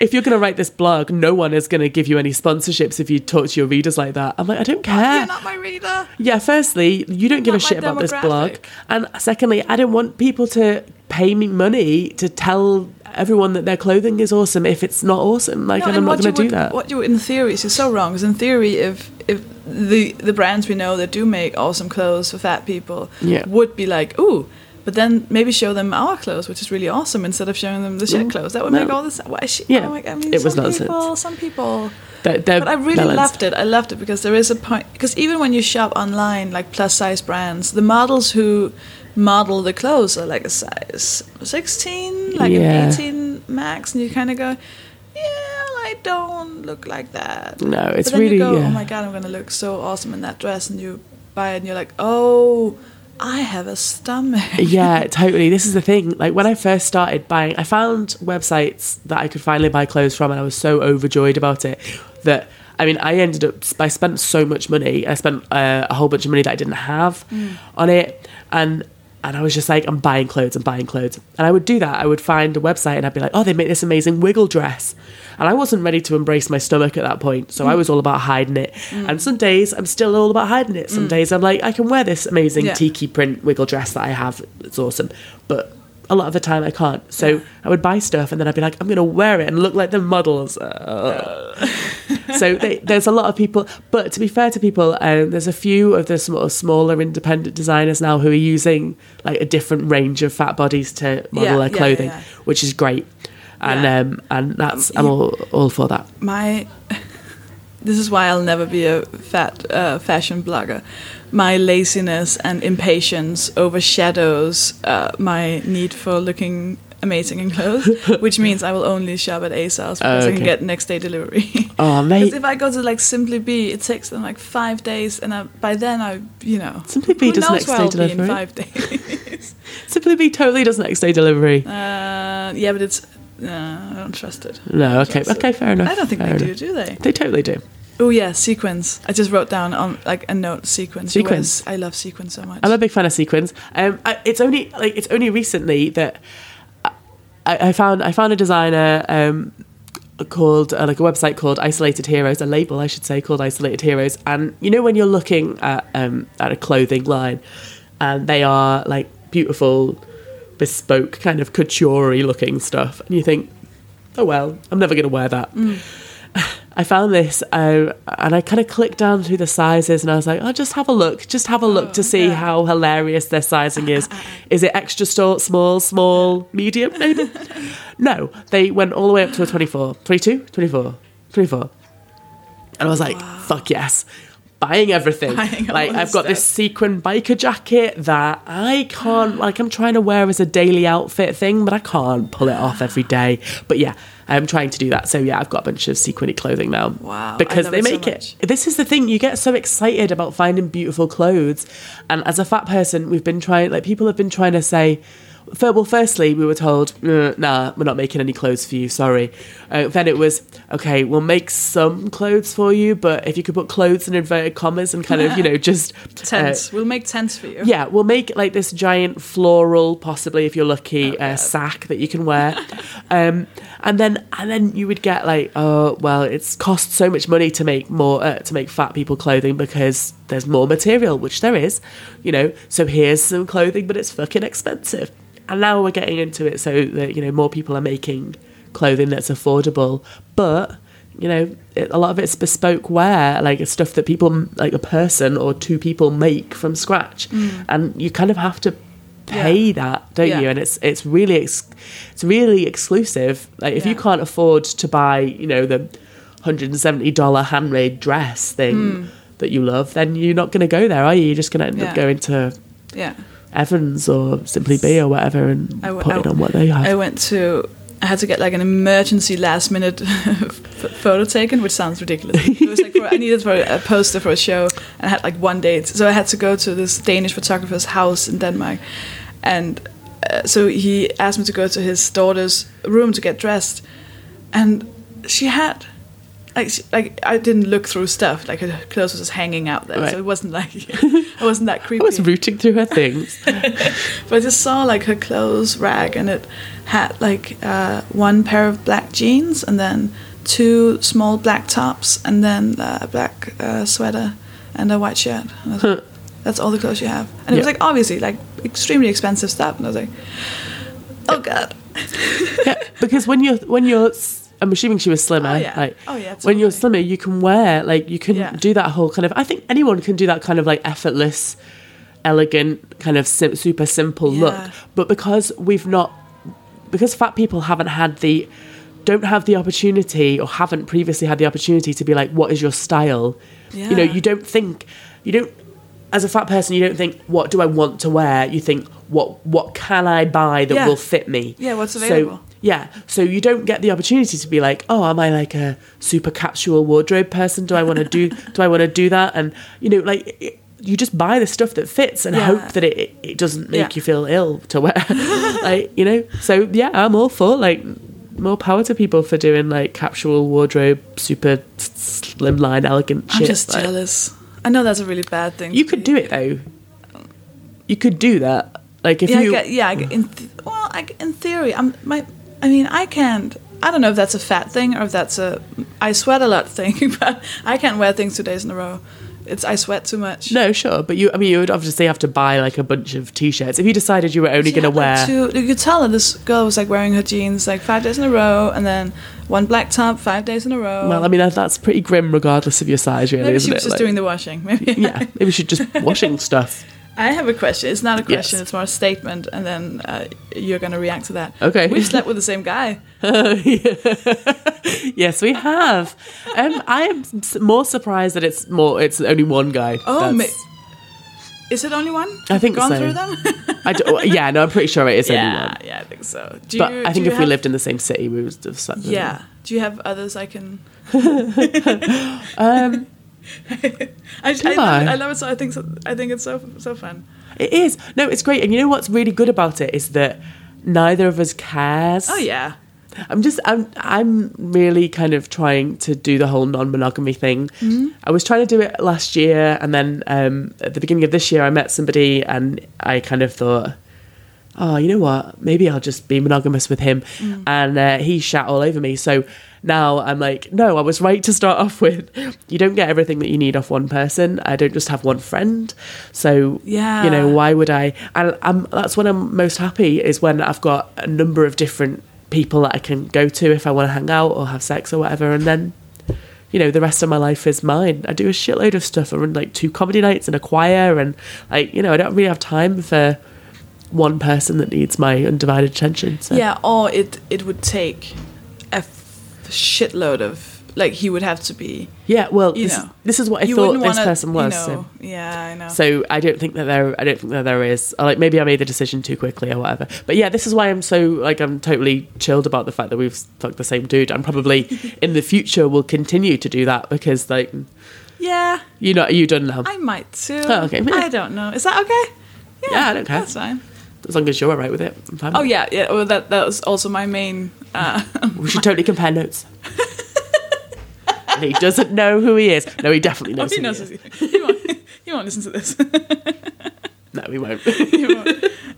If you're going to write this blog, no one is going to give you any sponsorships if you talk to your readers like that." I'm like, I don't care.
you're not my reader.
Yeah, firstly, you don't give a shit about this blog. And secondly, I don't want people to pay me money to tell everyone that their clothing is awesome if it's not awesome. Like, and I'm not going to do that.
What you in theory is so wrong. Because in theory, if if the the brands we know that do make awesome clothes for fat people
Yeah.
would be like, ooh. But then maybe show them our clothes, which is really awesome, instead of showing them the shit
Mm.
clothes. That would
No.
make all this. Why she,
Yeah.
oh my I mean,
It was
some
nonsense.
people, some people.
They're- they're
But I really
balanced.
loved it. I loved it because there is a point. Because even when you shop online, like plus size brands, the models who model the clothes are like a size 16, like
Yeah.
an 18 max, and you kind of go, yeah, I don't look like that.
No, it's
but then
really.
you go,
yeah.
oh my god, I'm gonna look so awesome in that dress, and you buy it, and you're like, oh, I have a stomach.
yeah, totally. This is the thing. Like when I first started buying, I found websites that I could finally buy clothes from, and I was so overjoyed about it that I mean, I ended up. I spent so much money. I spent uh, a whole bunch of money that I didn't have on it, and and I was just like, I'm buying clothes. I'm buying clothes, and I would do that. I would find a website, and I'd be like, oh, they make this amazing wiggle dress. And I wasn't ready to embrace my stomach at that point, so I was all about hiding it. Mm. And some days I'm still all about hiding it. Some mm. days I'm like, I can wear this amazing
Yeah.
tiki print wiggle dress that I have. It's awesome. But a lot of the time I can't. So I would buy stuff and then I'd be like, I'm going to wear it and look like the models. Uh. so they, there's a lot of people. But to be fair to people, um, there's a few of the sort of smaller independent designers now who are using like a different range of fat bodies to model
Yeah,
their clothing,
yeah.
which is great. And
Yeah.
um, and that's I'm all, all for that.
my this is why I'll never be a fat uh, fashion blogger. My laziness and impatience overshadows uh, my need for looking amazing in clothes, which means I will only shop at ASOS because I
Okay.
can get next day delivery.
Oh,
Because
mate.
if I go to like Simply Be, it takes them like five days, and I, by then I, you know,
Simply Be does next day
I'll be in
delivery.
five days.
Simply Be totally does next day delivery.
uh, yeah, but it's uh, I don't trust it.
No, okay, okay, fair enough.
I don't think
fair
they
enough.
do, do they?
They totally do.
Oh yeah, sequins. I just wrote down on like a note sequins.
Sequins.
I love sequins so much.
I'm a big fan of sequins. Um, I, it's only like it's only recently that I, I found I found a designer um, called uh, like a website called Isolated Heroes, a label I should say called Isolated Heroes. And you know when you're looking at um, at a clothing line, and they are like beautiful, bespoke kind of couture looking stuff, and you think, oh well, I'm never going to wear that. I found this uh, and I kind of clicked down through the sizes and I was like, oh, just have a look. Just have a look to see
yeah.
how hilarious their sizing is. Is it extra sto- small, small, medium, maybe? no, they went all the way up to a 24. 22? 24. 24. And I was like, fuck yes. Buying everything.
Buying
like I've got this sequin biker jacket that I can't like I'm trying to wear as a daily outfit thing, but I can't pull it off every day. But yeah, I'm trying to do that. So yeah, I've got a bunch of sequiny clothing now.
Wow,
Because they
it so
make
much.
it this is the thing you get so excited about finding beautiful clothes and as a fat person we've been trying like people have been trying to say well firstly we were told "Uh, nah we're not making any clothes for you sorry uh, then it was okay we'll make some clothes for you but if you could put clothes in inverted commas and kind of you know just uh,
Tents. we'll make tents for you.
yeah, we'll make like this giant floral, possibly if you're lucky, uh, sack that you can wear, um, and then and then you would get like, oh well, it's cost so much money to make more uh, to make fat people clothing because there's more material, which there is, you know. So here's some clothing, but it's fucking expensive. And now we're getting into it so that you know more people are making clothing that's affordable, but you know, it, a lot of it's bespoke wear, like stuff that people, like a person or two people, make from scratch, mm. and you kind of have to pay
Yeah.
that, don't
Yeah.
you? And it's it's really ex- it's really exclusive. Like if you can't afford to buy, you know, the hundred and seventy dollar handmade dress thing mm. that you love, then you're not going to go there, are you? You're just going to end.
Yeah.
up going to
Yeah.
Evans or Simply Be or whatever and
w-
putting
I-
on what they have.
I went to. I had to get like an emergency last minute f- photo taken, which sounds ridiculous. It was like for, I needed for a poster for a show, and I had like one date, so I had to go to this Danish photographer's house in Denmark, and uh, so he asked me to go to his daughter's room to get dressed, and she had. Like, she- like I didn't look through stuff. Like her clothes was just hanging out there,
Right.
so it wasn't like it wasn't that creepy.
I was rooting through her things.
But I just saw like her clothes rag, and it had like uh, one pair of black jeans, and then two small black tops, and then uh, a black uh, sweater and a white shirt. And I was like, That's all the clothes you have, and it was like obviously like extremely expensive stuff. And I was like, oh god,
yeah, because when you're when you're I'm assuming she was slimmer.
Oh, yeah.
Like,
Oh, yeah,
When you're
totally.
slimmer, you can wear like you can
Yeah.
do that whole kind of. I think anyone can do that kind of like effortless, elegant, kind of sim- super simple look. But because we've not, because fat people haven't had the, don't have the opportunity or haven't previously had the opportunity to be like, what is your style? You know, you don't think, you don't. As a fat person, you don't think, "What do I want to wear?" You think, "What what can I buy that
Yeah.
will fit me?"
Yeah, what's
So-
available.
Yeah. So you don't get the opportunity to be like, oh, am I like a super capsule wardrobe person? Do I want to do? do I want to do that? And you know, like. It, you just buy the stuff that fits and
Yeah.
hope that it, it doesn't make
Yeah.
you feel ill to wear. like, you know? So, yeah, I'm all for like more power to people for doing like capsule wardrobe, super slimline, elegant
I'm just
Like,
jealous. I know that's a really bad thing.
you could do it though. You could do that. Like, if
yeah,
you.
I get, yeah. I get- in th- well, I, in theory, I'm my. I mean, I can't. I don't know if that's a fat thing or if that's a I sweat a lot thing, but I can't wear things two days in a row. It's I sweat too much.
No, sure, but you. I mean, you would obviously have to buy like a bunch of t-shirts if you decided you were only going to wear.
two, you could tell that this girl was like wearing her jeans like five days in a row, and then one black top five days in a row.
Well, I mean, that's pretty grim, regardless of your size, really,
maybe
isn't
she was
it?
just
Like-
doing the washing. Maybe.
yeah, maybe she's just washing stuff.
I have a question. It's not a question.
Yes.
It's more a statement, and then uh, you're gonna react to that.
Okay.
We've slept with the same guy.
Yes, we have. Um, I am more surprised that it's more. It's only one guy.
Oh, ma- is it only one?
I think
Gone
so.
through them?
I do, yeah, no, I'm pretty sure it is only
yeah,
one.
yeah, I think so. Do
But
you,
I think
you
if we lived in the same city, we would have slept. with
yeah. Do you have others I can?
Um,
I, I,
Do
love,
I?
it. I love it. So I think so, I think it's so so fun.
it is. No, it's great. And you know what's really good about it is that neither of us cares.
Oh yeah.
I'm just I'm I'm really kind of trying to do the whole non-monogamy thing. I was trying to do it last year, and then um, at the beginning of this year, I met somebody, and I kind of thought, oh, you know what? Maybe I'll just be monogamous with him, and uh, he shat all over me. So now I'm like, no, I was right to start off with. You don't get everything that you need off one person. I don't just have one friend. So
Yeah.
you know why would I? And I'm, that's when I'm most happy is when I've got a number of different people that I can go to if I want to hang out or have sex or whatever, and then you know the rest of my life is mine. I do a shitload of stuff. I run like two comedy nights and a choir, and like you know I don't really have time for one person that needs my undivided attention. So
Yeah. Or it it would take a f- shitload of like he would have to be.
Yeah, well,
You
this,
know.
this is what I thought this
wanna,
person was.
You
so.
Yeah, I know.
So I don't think that there. I don't think that there is. or, Like maybe I made the decision too quickly or whatever. But yeah, this is why I'm so like I'm totally chilled about the fact that we've fucked the same dude. And probably in the future will continue to do that because like
yeah,
you know you done now.
I might too.
Oh, okay.
I don't know. Is that okay?
Yeah, I don't care.
That's fine.
As long as you're alright with it.
Oh yeah, yeah. Well, that that was also my main. Uh,
We should totally compare notes. And he doesn't know who he is. No, he definitely
oh,
knows.
he
who
knows.
he is.
He won't, he won't listen to this.
No, he won't.
He won't.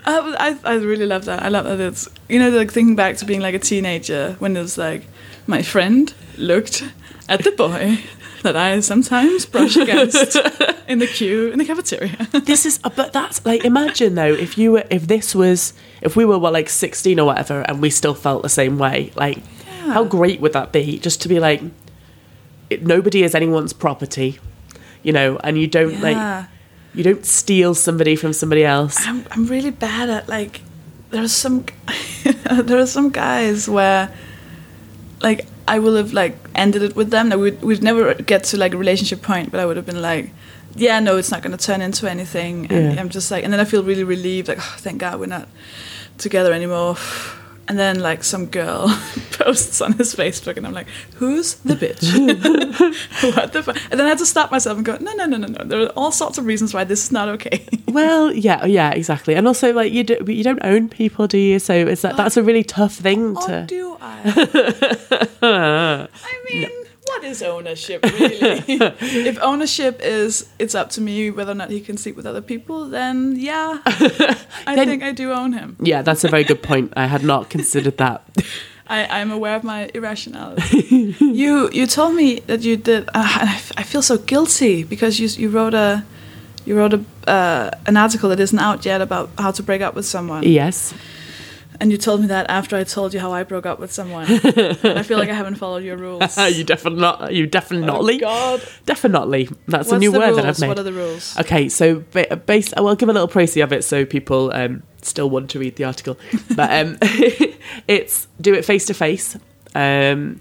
Uh, I I really love that. I love that it's you know like thinking back to being like a teenager when it was like my friend looked at the boy that I sometimes brush against in the queue in the cafeteria.
this is uh, but that's like imagine though if you were if this was if we were well, like 16 or whatever and we still felt the same way like how great would that be just to be like it, nobody is anyone's property you know and you don't
Yeah.
like you don't steal somebody from somebody else
I'm I'm really bad at like there's some there are some guys where like I will have like ended it with them. Like, we'd we'd never get to like a relationship point, but I would have been like, yeah, no, it's not going to turn into anything. And
Yeah.
I'm just like, and then I feel really relieved, like, oh, thank God we're not together anymore. And then like some girl posts on his Facebook, and I'm like, who's the bitch? what the fuck? And then I had to stop myself and go, no, no, no, no, no. There are all sorts of reasons why this is not okay.
well yeah yeah exactly and also like you, do, you don't own people do you so it's that that's a really tough thing
Or
to
do I? I mean, what is ownership really? if ownership is it's up to me whether or not he can sleep with other people, then yeah, I
Then-
think I do own him.
yeah that's a very good point i had not considered that
I, I'm aware of my irrationality. you you told me that you did. Uh, I, f- I feel so guilty because you you wrote a you wrote a uh, an article that isn't out yet about how to break up with someone.
yes
And you told me that after I told you how I broke up with someone. I feel like I haven't followed your rules.
you definitely not you definitely
Oh, God.
definitely that's
What's
a new word
rules?
that i've made
What are the rules?
Okay, so ba- base. Well, I'll give a little précis of it so people um, still want to read the article. But um, it's do it face to face. Um,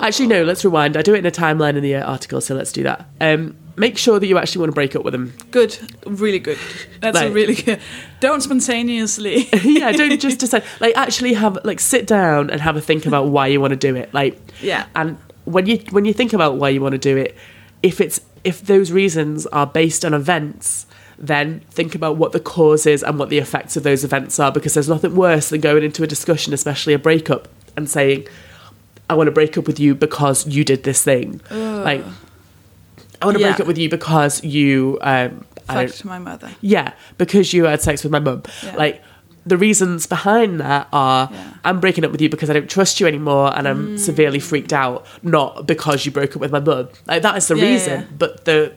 Actually, no. Let's rewind. I do it in a timeline in the uh, article, so let's do that. Um, make sure that you actually want to break up with them.
Good, really good. That's a really good. Don't spontaneously.
yeah, don't just decide. Like, actually have like sit down and have a think about why you want to do it. Like,
Yeah.
And when you when you think about why you want to do it, if it's if those reasons are based on events, then think about what the causes and what the effects of those events are. Because there's nothing worse than going into a discussion, especially a breakup, and saying, "I want to break up with you because you did this thing." Like, I want to break
Yeah.
up with you because you. Um,
Fucked my mother.
yeah, because you had sex with my mum.
Yeah.
Like the reasons behind that are
Yeah. Mm.
I'm breaking up with you because I don't trust you anymore and I'm severely freaked out, not because you broke up with my mum. Like that is the
Yeah,
reason.
yeah.
But the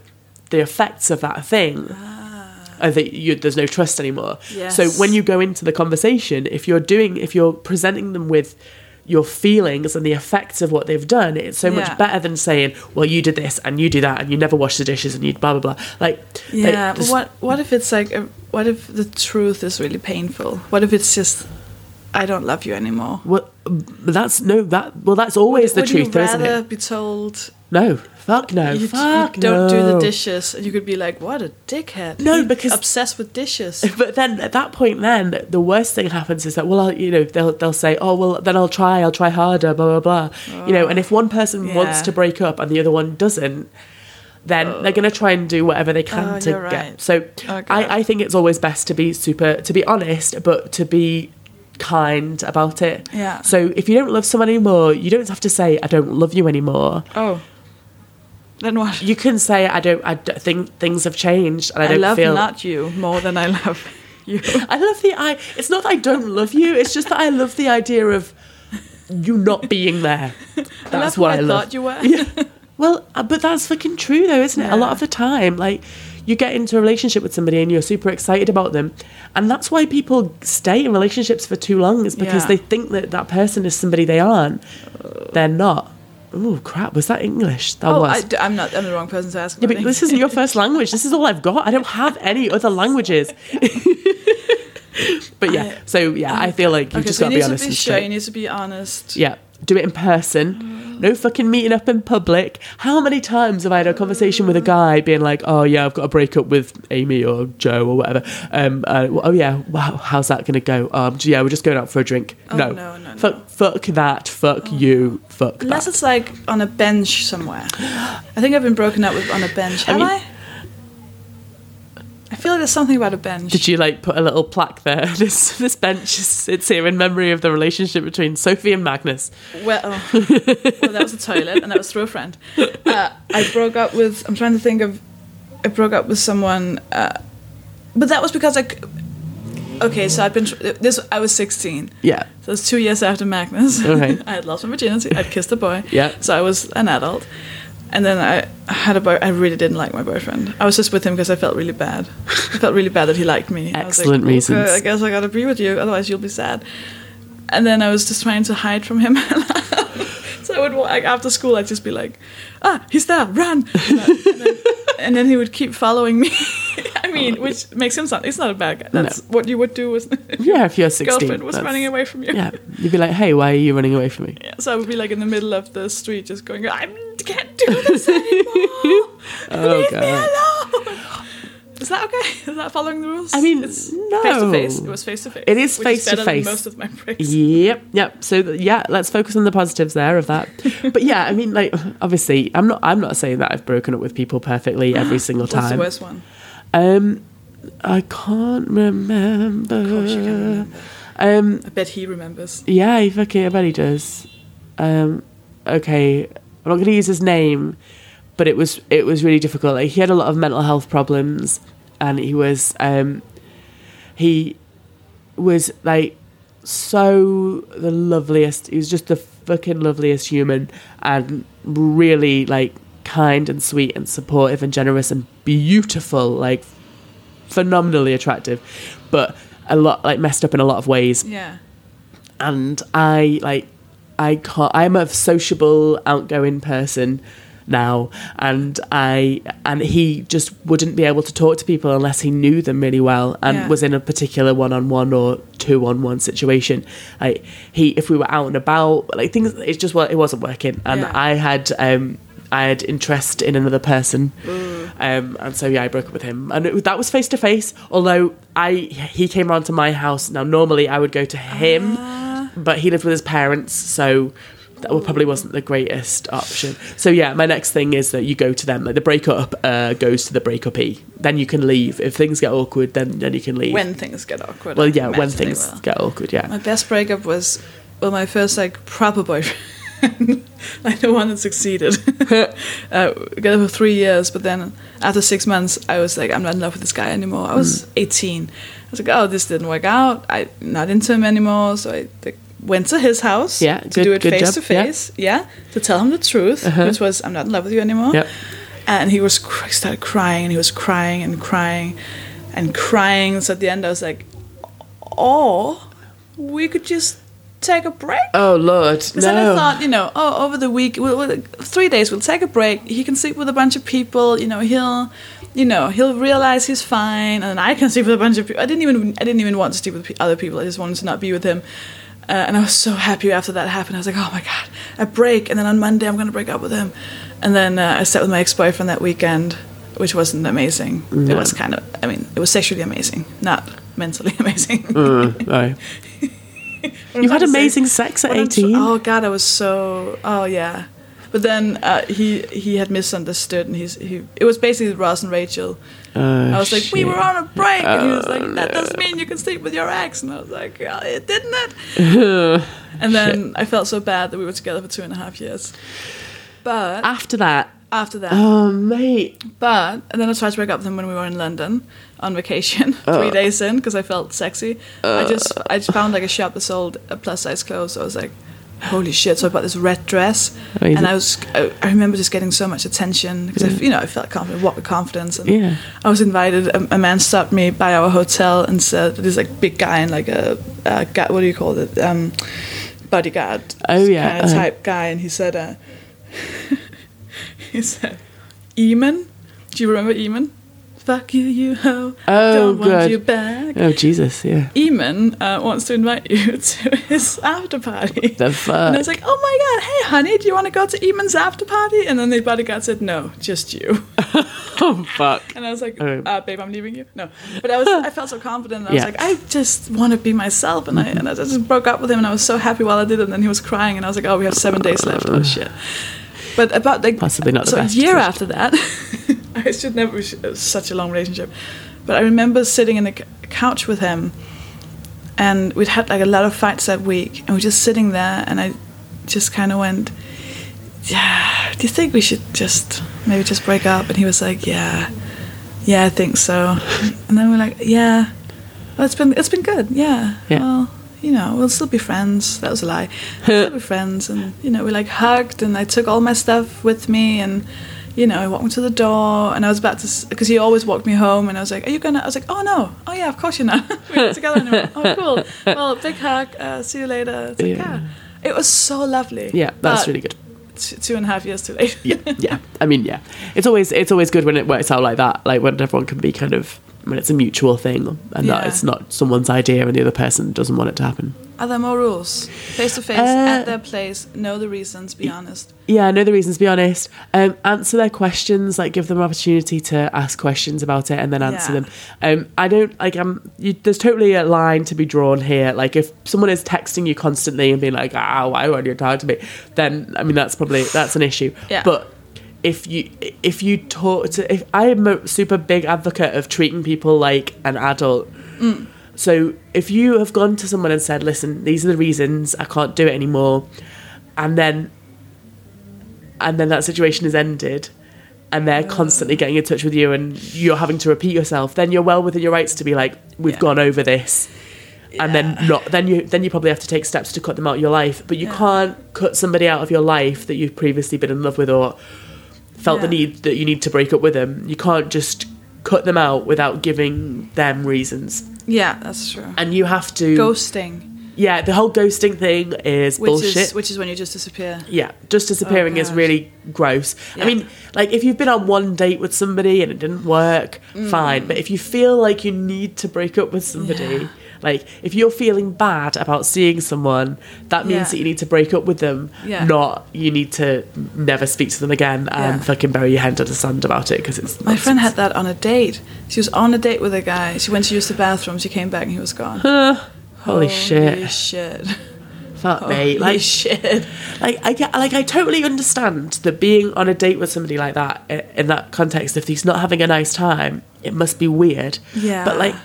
the effects of that thing are that you, there's no trust anymore. So
Ah.
When you go into the conversation, if you're doing if you're presenting them with your feelings and the effects of what they've done, it's so
Yeah.
much better than saying, "Well, you did this and you do that and you never wash the dishes and you blah blah blah." Like,
Yeah,
like,
what what if it's like uh, what if the truth is really painful? What if it's just I don't love you anymore?
Well, that's no that. Well, that's always the
Would
truth,
you
though, isn't it?
be told
No, fuck no,
you,
fuck
you don't do the dishes, and you could be like, "What a dickhead!"
No, because-
obsessed with dishes.
But then at that point, then the worst thing happens is that well, I'll, you know, they'll they'll say, oh well, then I'll try, I'll try harder, blah blah blah. You know, and if one person oh,
wants
to break up and the other one doesn't. Then oh. they're going to try and do whatever they can
Oh,
to get.
right.
So
Okay.
I, I think it's always best to be super, to be honest, but to be kind about it.
Yeah.
So if you don't love someone anymore, you don't have to say I don't love you anymore.
oh, then what?
you can say I don't. I don't think things have changed, and I
I,
don't
love
feel.
not you more than I love you.
I love the. I. It's not that I don't love you. It's just that I love the idea of you not being there. That's
I love
what I,
I
love.
thought you were.
Yeah. Well, uh, but that's fucking true, though, isn't it? A lot of the time, like you get into a relationship with somebody and you're super excited about them, and that's why people stay in relationships for too long. Is because
Yeah.
they think that that person is somebody they aren't. They're not. Oh crap! Was that English? That
Oh,
was.
I, am not. I'm the wrong person to ask.
Yeah, but this isn't your first language. This is all I've got. I don't have any other languages. but yeah, so yeah, I feel like you've
Okay,
just
so
got to be honest
be
and.
You need to be honest.
Yeah, do it in person. No fucking meeting up in public. How many times have I had a conversation with a guy being like, "Oh yeah, I've got a break up with Amy or Joe or whatever." Um, uh, oh yeah, wow, how's that gonna go? Um, yeah, we're just going out for a drink. no,
no, no, no.
fuck, fuck that, fuck you, fuck
Unless
that.
it's like on a bench somewhere. I think I've been broken up with on a bench. Have I?
mean-
I feel like there's something about a bench.
Did you like put a little plaque there? This this bench is it's here in memory of the relationship between Sofie and Magnus.
Well, oh. well, that was a toilet, and that was through a friend. Uh, I broke up with. I'm trying to think of. I broke up with someone, uh, but that was because I. Okay, so I'd been this. I was 16,
Yeah,
so it was two years after Magnus.
Okay.
I had lost my virginity. I'd kissed a boy.
Yeah.
So I was an adult, and then I had a boy. I really didn't like my boyfriend. I was just with him because I felt really bad. I felt really bad that he liked me. I
Excellent
like,
reasons.
"Okay, I guess I gotta be with you, otherwise you'll be sad. And then I was just trying to hide from him. so I would walk, like after school, I'd just be like, "Ah, he's there, run!" I- and, then, and then he would keep following me. I mean, which makes him sound. He's not a bad guy. That's what you would do with
yeah. If you're sixteen,
girlfriend was running away from you.
Yeah, you'd be like, "Hey, why are you running away from me?"
Yeah, so I would be like in the middle of the street, just going, "I can't do this anymore.
Oh,
Leave me alone." Is that okay? Is that following the rules?
I mean,
it's
no.
face to face. It was face to face.
It is face to face.
Most of my breaks.
Yep, yep. So th- yeah, let's focus on the positives there of that. But yeah, I mean, like obviously, I'm not. I'm not saying that I've broken up with people perfectly every single
What's the
time.
worst one?
Um, I can't remember.
Of course you can remember.
Um,
I bet he remembers.
yeah, he fucking. I bet he does. Um, okay, I'm not going to use his name, but it was it was really difficult. Like he had a lot of mental health problems, and he was um, he was like so the loveliest. He was just the fucking loveliest human, and really like kind and sweet and supportive and generous and beautiful, like phenomenally attractive, but a lot like messed up in a lot of ways
Yeah.
and I like I can't I'm a sociable outgoing person now and I and he just wouldn't be able to talk to people unless he knew them really well and
Yeah.
was in a particular one-on-one or two-on-one situation like he if we were out and about like things it just it wasn't working and
Yeah.
I had um I had interest in another person um, and so yeah, I broke up with him, and it, that was face to face. Although I he came round to my house. Now normally I would go to him, but he lived with his parents, so that probably wasn't the greatest option. So yeah, my next thing is that you go to them. Like the breakup uh, goes to the breakupy. Then you can leave. If things get awkward, then then you can leave.
When things get awkward.
well, yeah, when things get awkward, yeah.
My best breakup was well, my first like proper boyfriend. like the one that succeeded. uh, together for three years, but then after six months, I was like, I'm not in love with this guy anymore. I was
Mm.
18. I was like, oh, this didn't work out. I'm not into him anymore. So I like, went to his house
Yeah,
to
good-
do it face
job,
to face. Yeah, to tell him the truth, which was, I'm not in love with you anymore.
Yep.
And he was cr- started crying, and he was crying and crying and crying. So at the end, I was like, oh, we could just take a break.
Oh Lord,
Because then I thought, you know, oh, over the week, we'll, we'll, three days, we'll take a break. He can sleep with a bunch of people. You know, he'll, you know, he'll realize he's fine, and I can sleep with a bunch of people. I didn't even, I didn't even want to sleep with other people. I just wanted to not be with him. Uh, and I was so happy after that happened. I was like, oh my god, a break, and then on Monday I'm gonna break up with him. And then uh, I slept with my ex-boyfriend that weekend, which wasn't amazing. It was kind of, I mean, it was sexually amazing, not mentally amazing.
Mm, no. You had
to say-
amazing sex at
what I'm
18.
oh god, I was so. Oh yeah, but then uh, he he had misunderstood, and he's he. It was basically Ross and Rachel.
Oh,
I was like, we were on a break, and he was
Oh,
like, that doesn't mean you can sleep with your ex, and I was like, yeah, it didn't it? and then I felt so bad that we were together for two and a half years. But
After that,
after that,
oh mate,
but and then I tried to break up with him when we were in London on vacation, three days in, because I felt sexy. I just I just found like a shop that sold uh, plus size clothes. So I was like, holy shit! So I bought this red dress,
Amazing.
and I was I, I remember just getting so much attention because I f you know I felt confident, walked with confidence, and
Yeah.
I was invited. A, a man stopped me by our hotel and said, "This like big guy and like a, a guy, what do you call it? Um, bodyguard.
Oh, yeah,
kind of
uh-huh.
type guy." And he said, uh, "He said, Eamon, do you remember Eamon?" fuck you, you hoe.
Oh,
Don't want you back.
Oh Jesus, yeah.
Eamon uh, wants to invite you to his after party.
The fuck?
And I was like, oh my god, hey honey, do you want to go to Eamon's after party? And then the bodyguard said, no, just you.
oh fuck.
And I was like, uh, babe, I'm leaving you. No, but I was, I felt so confident. And I was
Yeah.
like, I just want to be myself, and I and I just broke up with him, and I was so happy while I did it. And then he was crying, and I was like, oh, we have seven days left. Oh shit. But about like
Possibly not the
so
best
a year
decision.
after that, I should never. It was such a long relationship, but I remember sitting in the c- couch with him, and we'd had like a lot of fights that week, and we were just sitting there, and I just kind of went, "Yeah, do you think we should just maybe just break up?" And he was like, "Yeah, yeah, I think so." And then we're like, "Yeah, well, it's been it's been good, yeah.
Yeah.
Well, you know, we'll still be friends. That was a lie. We'll still be friends, and you know, we like hugged, and I took all my stuff with me, and you know, I walked me to the door, and I was about to because he always walked me home, and I was like, "Are you gonna?" I was like, "Oh no, oh yeah, of course you're not. We're together anymore. Oh cool. Well, big hug. Uh, see you later." It's like,
Yeah.
yeah. It was so lovely.
Yeah, that's
But
really good.
t- two and a half years too late.
Yeah, yeah. I mean, yeah. It's always it's always good when it works out like that. Like when everyone can be kind of when it's a mutual thing and that it's not someone's idea and the other person doesn't want it to happen.
Are there more rules? Face to face,
Uh,
at their place, know the reasons, be honest.
Yeah, know the reasons. Be honest. Um, answer their questions. Like give them an opportunity to ask questions about it and then answer
Yeah.
them. Um, I don't like. Um, you, there's totally a line to be drawn here. Like if someone is texting you constantly and being like, "Ah, why won't you talk to me?" Then I mean that's probably that's an issue.
Yeah.
But if you if you talk to if I am a super big advocate of treating people like an adult. Mm. So if you have gone to someone and said, "Listen, these are the reasons I can't do it anymore," and then and then that situation is ended and they're constantly getting in touch with you and you're having to repeat yourself then you're well within your rights to be like we've
Yeah.
gone over this and then not then you then you probably have to take steps to cut them out of your life but you
Yeah.
can't cut somebody out of your life that you've previously been in love with or felt the need that you need to break up with them you can't just cut them out without giving them reasons
Yeah, that's true.
and you have to
Ghosting,
yeah the whole ghosting thing is
which
bullshit
is which is when you just disappear.
yeah, just disappearing is
Oh, gosh.
really gross. I mean, like if you've been on one date with somebody and it didn't work,
Mm.
fine. But if you feel like you need to break up with somebody,
Yeah.
Like if you're feeling bad about seeing someone, that means
Yeah.
that you need to break up with them,
Yeah.
not you need to never speak to them again and
Yeah.
fucking bury your head under the sand about it because it's
My friend had that on a date. She was on a date with a guy. She went to use the bathroom. She came back and he was gone.
Holy shit.
Holy shit.
Fuck me. Like
shit.
like I get like I totally understand that being on a date with somebody like that in that context, if he's not having a nice time, it must be weird.
Yeah.
But like,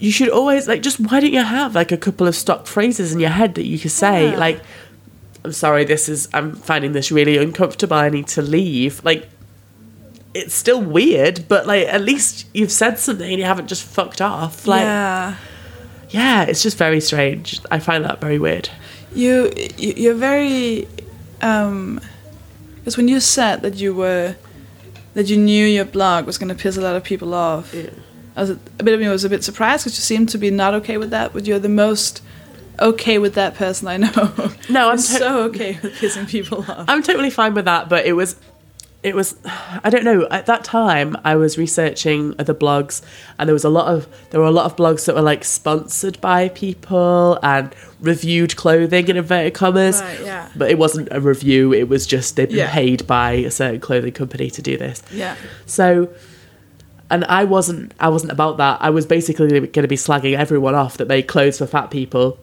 you should always like just why don't you have like a couple of stock phrases in your head that you could say
Yeah.
like, I'm sorry, this is I'm finding this really uncomfortable. I need to leave. Like. It's still weird, but like at least you've said something and you haven't just fucked off. Like, yeah,
yeah.
it's just very strange. I find that very weird.
You, you you're very um because when you said that you were that you knew your blog was going to piss a lot of people off. I was a bit of me was a bit surprised because you seem to be not okay with that, but you're the most okay with that person I know.
No, I'm to-
so okay with pissing people off.
I'm totally fine with that, but it was it was I don't know, at that time I was researching other blogs and there was a lot of there were a lot of blogs that were like sponsored by people and reviewed clothing in inverted commas.
Right, yeah.
But it wasn't a review, it was just they'd been
Yeah.
paid by a certain clothing company to do this.
Yeah.
So and I wasn't I wasn't about that. I was basically going to be slagging everyone off that made clothes for fat people.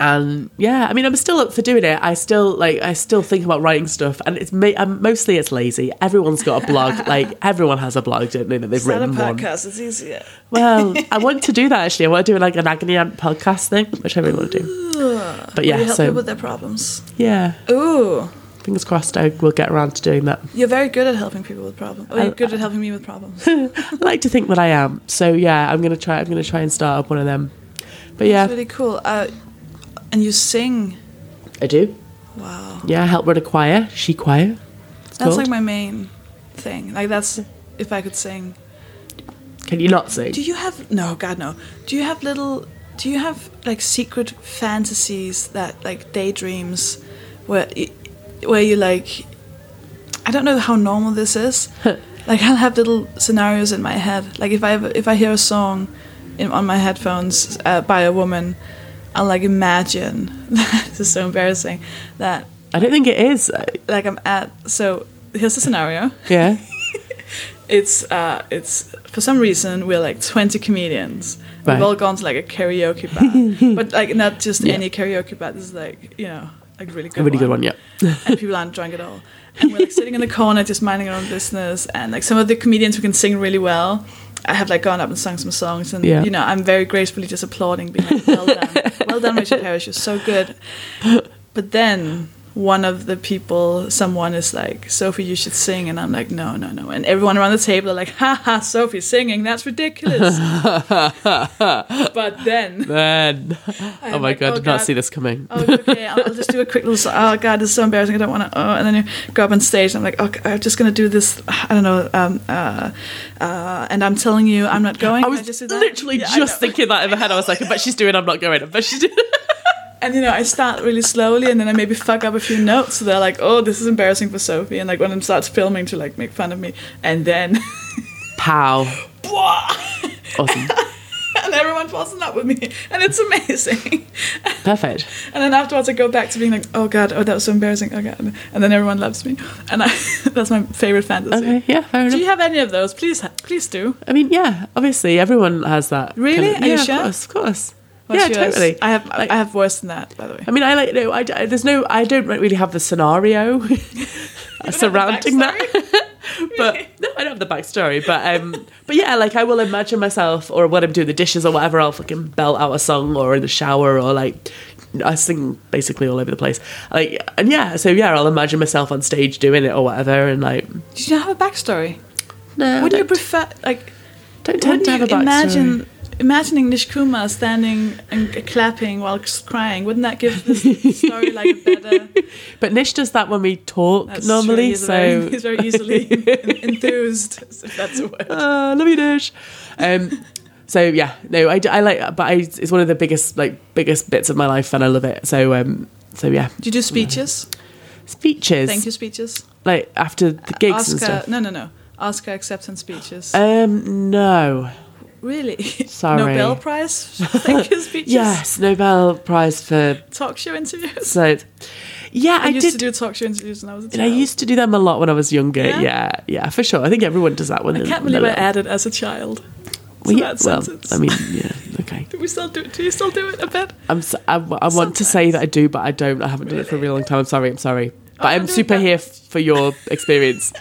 And yeah, I mean, I'm still up for doing it. I still like, I still think about writing stuff, and it's ma- um, mostly it's lazy. Everyone's got a blog. like everyone has a blog, don't they? That they've
a
written one.
podcast. It's easier.
Well, I want to do that actually. I want to do like an agony aunt podcast thing, which I really want to do. But
Will
yeah,
you help people
so
with their problems?
yeah,
Ooh,
fingers crossed. I will get around to doing that.
you're very good at helping people with problems. Oh, you're good at helping me with problems.
I like to think that I am. So yeah, I'm gonna try. I'm gonna try and start up one of them. But yeah,
It's really cool. Uh, and you sing.
I do.
Wow.
Yeah, I help run a choir. She choir.
That's
called.
like my main thing. Like that's if I could sing.
Can you not sing?
Do you have no? God no. Do you have little? Do you have like secret fantasies that like daydreams, where where you like? I don't know how normal this is, like I'll have little scenarios in my head. Like if I have, if I hear a song in, on my headphones uh, by a woman, I'll like imagine. this is so embarrassing that
I don't think it is.
like I'm at. So here's the scenario.
Yeah.
It's uh, it's for some reason we're like 20 comedians.
Right.
We've all gone to like a karaoke bar, but like not just
Yeah.
any karaoke bar. This is like you know like really good
A really good one, yeah.
and people aren't drunk at all. And we're like sitting in the corner, just minding our own business. And like some of the comedians who can sing really well, I have like gone up and sung some songs, and
Yeah.
you know I'm very gracefully just applauding, being like, "Well done, well done, Richard Parrish, you're so good." But then one of the people, someone is like, "Sofie, you should sing," and I'm like, "No, no, no." And everyone around the table are like, "Ha ha, Sofie singing, that's ridiculous." but then
Man. Oh my
like,
god,
oh
did not see this coming.
oh, okay, I'll, I'll just do a quick little. Oh God, this is so embarrassing. I don't want to. Oh, and then you go up on stage. And I'm like, okay, I'm just gonna do this. I don't know. Um, uh, uh, and I'm telling you, I'm not going.
I was
just
literally
Yeah,
just thinking that in my head. I was like, I bet she's doing I'm not going. I bet she's doing
And you know, I start really slowly, and then I maybe fuck up a few notes. So they're like, "Oh, this is embarrassing for Sofie." And like when it starts filming to like make fun of me, and then,
Pow. awesome.
and everyone falls in love with me, and it's amazing.
Perfect.
And then afterwards, I go back to being like, "Oh God, oh that was so embarrassing." Oh God, and then everyone loves me, and I, that's my favorite fantasy.
Okay, yeah, fair enough.
Do you have any of those? Please, please do.
I mean, yeah, obviously everyone has that.
Really?
kind of-
Are you
yeah,
sure?
Of course, of course.
What's
yeah,
yours?
totally.
I have
Like-
I have worse than that, by the way.
I mean, I like no. I, I- there's no. I don't really have the scenario surrounding that. but no, I don't have the backstory. But um, but yeah, like I will imagine myself, or when I'm doing the dishes or whatever, I'll fucking belt out a song, or in the shower, or like I sing basically all over the place. Like and yeah, so yeah, I'll imagine myself on stage doing it or whatever, and like
Did you have a backstory?
no,
Would you
don't,
prefer like?
don't tend to have a backstory.
imagine imagining Nish Kumar standing and clapping while crying? Wouldn't that give the story like a better?
But Nish does that when we talk
That's
normally.
He's
so
very, he's very easily enthused. If that's a word.
uh, love you, Nish. Um, so yeah, no, I, I like, but I, it's one of the biggest, like, biggest bits of my life, and I love it. So, um, so yeah,
Do you do speeches?
speeches,
Thank you speeches.
like after the gigs and
Oscar,
stuff.
no, no, no. Oscar acceptance speeches.
Um, no,
really?
sorry.
Nobel Prize thank you speeches.
yes, Nobel Prize for
Talk show interviews.
so. Yeah,
I,
I,
used
did.
to do talk show interviews when I was a
and. I used to do them a lot when I was younger.
Yeah?
Yeah, yeah, for sure. I think everyone does that when
I can't believe
they're
I added as a child.
Well,
to
yeah,
that
well. I mean, yeah, okay.
Do we still do? It? Do you still do it a bit?
I'm, s- I, I want to say that I do, but I don't. I haven't done it for a really long time. I'm sorry. I'm sorry. Oh, but
Oh,
I'm super here f- for your experience.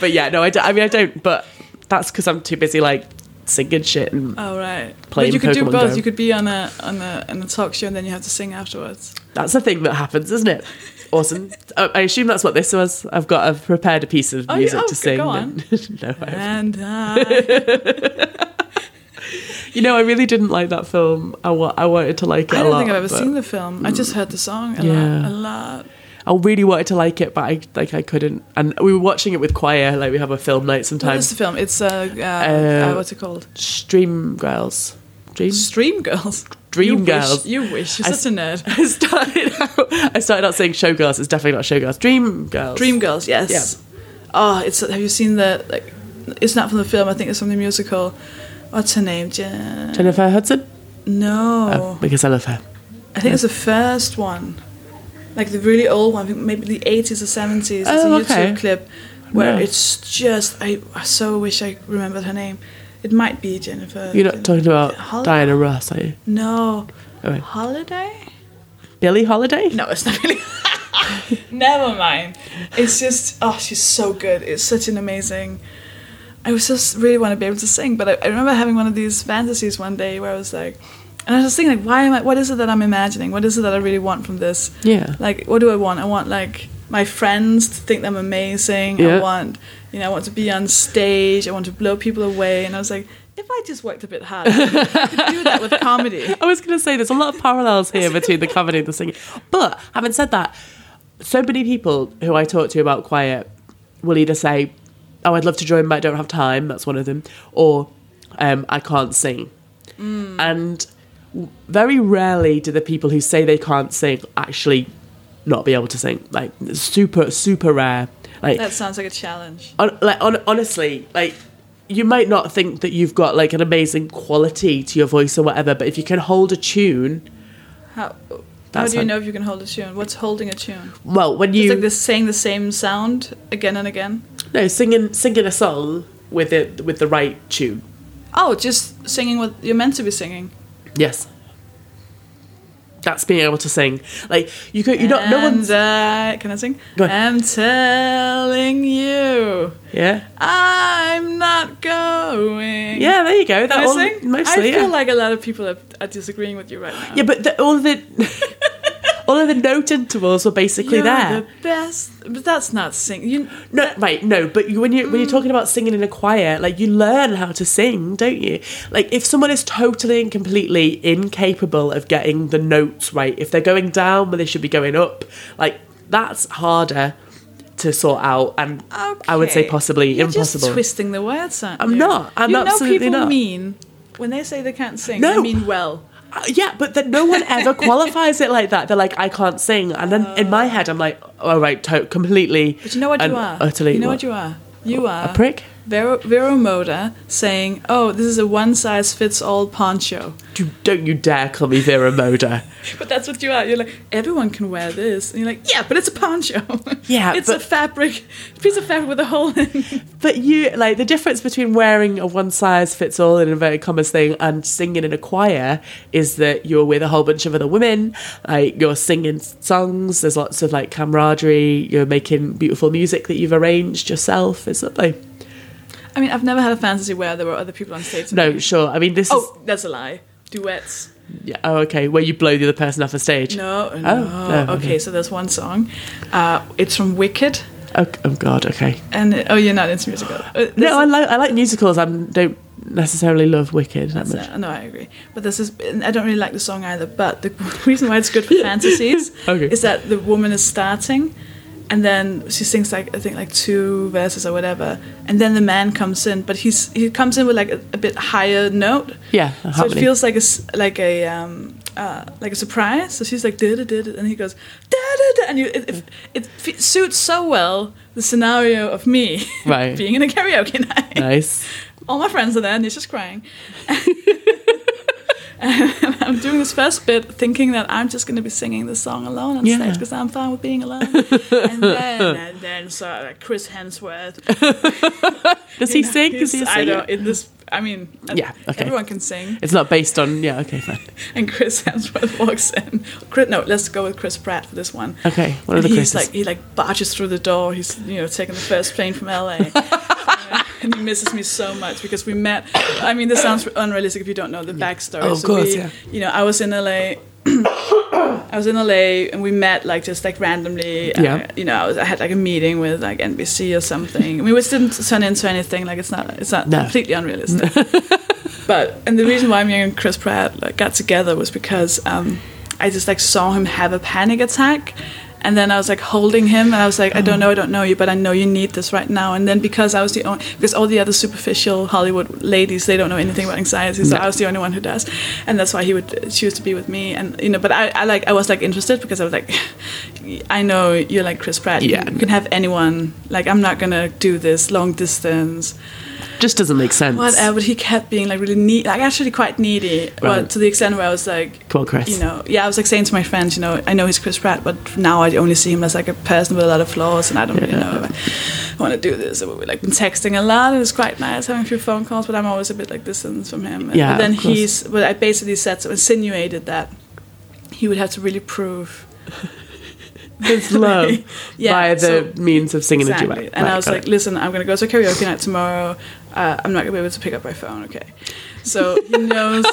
but yeah, no, I, don't- I mean, I don't. But that's because I'm too busy like singing shit and
Oh right.
Playing
but you could do both.
Go.
You could be on a on a on a talk show and then you have to sing afterwards.
that's the thing that happens, isn't it? Awesome. I assume that's what this was. I've got. I've prepared a piece of
Oh, yeah,
music
oh,
to sing.
go
and- no, I.
And I,
you know, I really didn't like that film. I, wa- I wanted to like it
I don't
lot.
think I've ever
but
seen the film. I just heard the song a
Yeah.
lot, a lot.
I really wanted to like it, but I like I couldn't. And we were watching it with choir. Like we have a film night sometimes.
is the film? It's uh, uh, uh, what's it called?
Stream Girls. Dream.
Stream Girls.
Dream
you
Girls.
Wish, you wish. You're
I
such a nerd.
I started out. I started out saying Showgirls. It's definitely not Showgirls. Dream Girls.
Dream Girls. Yes.
Yeah.
Oh, it's. Have you seen the like? It's not from the film. I think it's from the musical. What's her name? Je-
Jennifer Hudson.
no.
Oh, because I love her.
I think it's the first one, like the really old one, maybe the eighties or seventies. It's
Oh,
a
okay.
YouTube clip where it's just I, I so wish I remembered her name. It might be Jennifer.
You're not talking about
Hol-
Diana Ross, are you?
No,
Oh, wait.
Holiday.
Billie Holiday.
No, it's not really. Never mind. It's just oh, she's so good. It's such an amazing. I was just really want to be able to sing, but I, I remember having one of these fantasies one day where I was like, and I was just thinking like, why am I? What is it that I'm imagining? What is it that I really want from this?
Yeah.
Like, what do I want? I want like my friends to think I'm amazing. I want, you know, I want to be on stage. I want to blow people away. And I was like, if I just worked a bit harder, I could do that with comedy.
I was going to say there's a lot of parallels here between the comedy and the singing. But having said that, so many people who I talk to about quiet will either say, "Oh, I'd love to join, but I don't have time." That's one of them, or um, "I can't sing." And w- very rarely do the people who say they can't sing actually not be able to sing. Like super super rare. Like
That sounds like a challenge.
on, like on, honestly, like you might not think that you've got like an amazing quality to your voice or whatever, but if you can hold a tune,
How, how do you
how-
know if you can hold a tune? What's holding a tune?
well, when
It's
you
like this saying the same sound again and again.
no singing singing a song with it with the right tune.
Oh, just singing what you're meant to be singing.
Yes. That's being able to sing. Like you could, you don't. No one's.
I, can I sing?
Go ahead.
I'm telling you,
yeah.
I'm not going.
Yeah. There you go. That
Can I sing?
mostly.
I feel
yeah.
like a lot of people are, are disagreeing with you right now.
yeah, but the, all the all of the note intervals were basically
You're
there.
the best, but that's not sing. You
No, right, no, but you, when you when you're
Mm.
talking about singing in a choir, like you learn how to sing, don't you? Like if someone is totally and completely incapable of getting the notes right, if they're going down when they should be going up, like that's harder to sort out, and I would say possibly
You're
impossible.
Just twisting the words. Aren't
I'm
you?
not. I'm
you
absolutely
know people
not.
mean when they say they can't sing.
No.
They mean well.
Uh, yeah, but then no one ever qualifies it like that. They're like, I can't sing, and then in my head, I'm like, all right, to- completely.
But you know what you are.
Utterly,
you know
what?
what you are. You are
A prick.
Vero, Vero Moda saying, "Oh, this is a one size fits all poncho."
You, don't you dare call me Vero Moda.
But that's what you are. You're like, everyone can wear this. And you're like, yeah, but it's a poncho.
Yeah,
it's a fabric, piece of fabric with a hole in.
But you like the difference between wearing a one size fits all in inverted commas thing and singing in a choir is that you're with a whole bunch of other women, like you're singing songs. There's lots of like camaraderie. You're making beautiful music that you've arranged yourself. It's lovely.
I mean, I've never had a fantasy where there were other people on stage.
No, sure. I mean, this
Oh, that's a lie. Duets.
yeah, oh okay. Where you blow the other person off the stage.
No, no.
no,
okay.
okay.
so there's one song. Uh, it's from Wicked.
Oh, oh God. Okay.
And oh, you're not into musical. Uh,
No, I like I like musicals. I don't necessarily love Wicked that much.
Uh, no, I agree. But this is, I don't really like the song either. But the reason why it's good for fantasies
Okay.
is that the woman is starting, and then she sings like I think like two verses or whatever, and then the man comes in, but he's he comes in with like a, a bit higher note.
Yeah,
So it feels like a like a um, uh, like a surprise. So she's like da da da, da," and he goes da da da, and you, it, it, it f- suits so well the scenario of me
Right.
being in a karaoke night
nice.
all my friends are there and he's just crying. and I'm doing this first bit thinking that I'm just going to be singing this song alone on
Yeah.
stage because I'm fine with being alone. and then, and then so like Chris Hemsworth.
Does he
know,
sing?
He's-
he
I know, in this, I mean, uh,
Yeah, okay.
everyone can sing.
It's not based on. Yeah. Okay. Fine.
And Chris Hemsworth walks in. Chris, no, let's go with Chris Pratt for this one.
Okay. Of
And
the
he's
Chris's.
like he like barges through the door. He's you know taking the first plane from LA, misses me so much because we met. I mean, this sounds unrealistic if you don't know the backstory.
Oh, of course,
we,
yeah.
You know, I was in LA. I was in LA and we met like just like randomly. uh,
Yeah.
you know, I, was, I had like a meeting with like NBC or something. I mean, which didn't turn into anything. Like it's not. It's not
No.
completely unrealistic. but and the reason why me and Chris Pratt like got together was because um, I just like saw him have a panic attack. And then I was like holding him, and I was like, I don't know, I don't know you, but I know you need this right now. And then because I was the only, because all the other superficial Hollywood ladies, they don't know anything about anxiety, so
No.
I was the only one who does, and that's why he would choose to be with me. And you know, but I, I like, I was like interested because I was like, I know you're like Chris Pratt,
Yeah.
you can have anyone. Like, I'm not gonna do this long distance.
Just doesn't make sense.
Whatever. But he kept being like really neat, like actually quite needy, well,
Right.
to the extent where I was like,
Come on, Chris.
you know, yeah, I was like saying to my friends, you know, I know he's Chris Pratt, but now I only see him as like a person with a lot of flaws, and I don't really know if I want to do this. So we've like been texting a lot, and it's quite nice having a few phone calls, but I'm always a bit like distant from him. And,
Yeah,
but then he's, but I basically said, so insinuated that he would have to really prove
His love
Yeah,
by the
so-
means of singing
exactly.
a duet.
And
Right,
I was like,
it.
listen, I'm going to go to karaoke night tomorrow. Uh, I'm not going to be able to pick up my phone, okay? So he knows.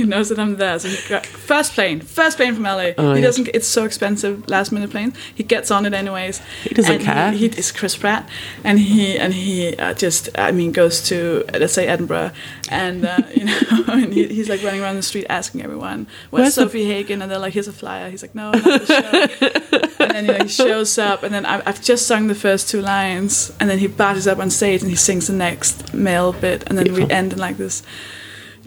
He knows that I'm there. So he got first plane, first plane from LA.
Oh,
he
yeah.
doesn't. It's so expensive, last minute plane. He gets on it anyways.
He doesn't care.
He, he is Chris Pratt, and he and he uh, just, I mean, goes to let's say Edinburgh, and uh, you know, and he, he's like running around the street asking everyone, "Where's
Where's the-
Sofie Hagen?" And they're like, "Here's a flyer." He's like, "No, not the show." and then you know, he shows up, and then I, I've just sung the first two lines, and then he barges up on stage and he sings the next male bit, and then we end in like this.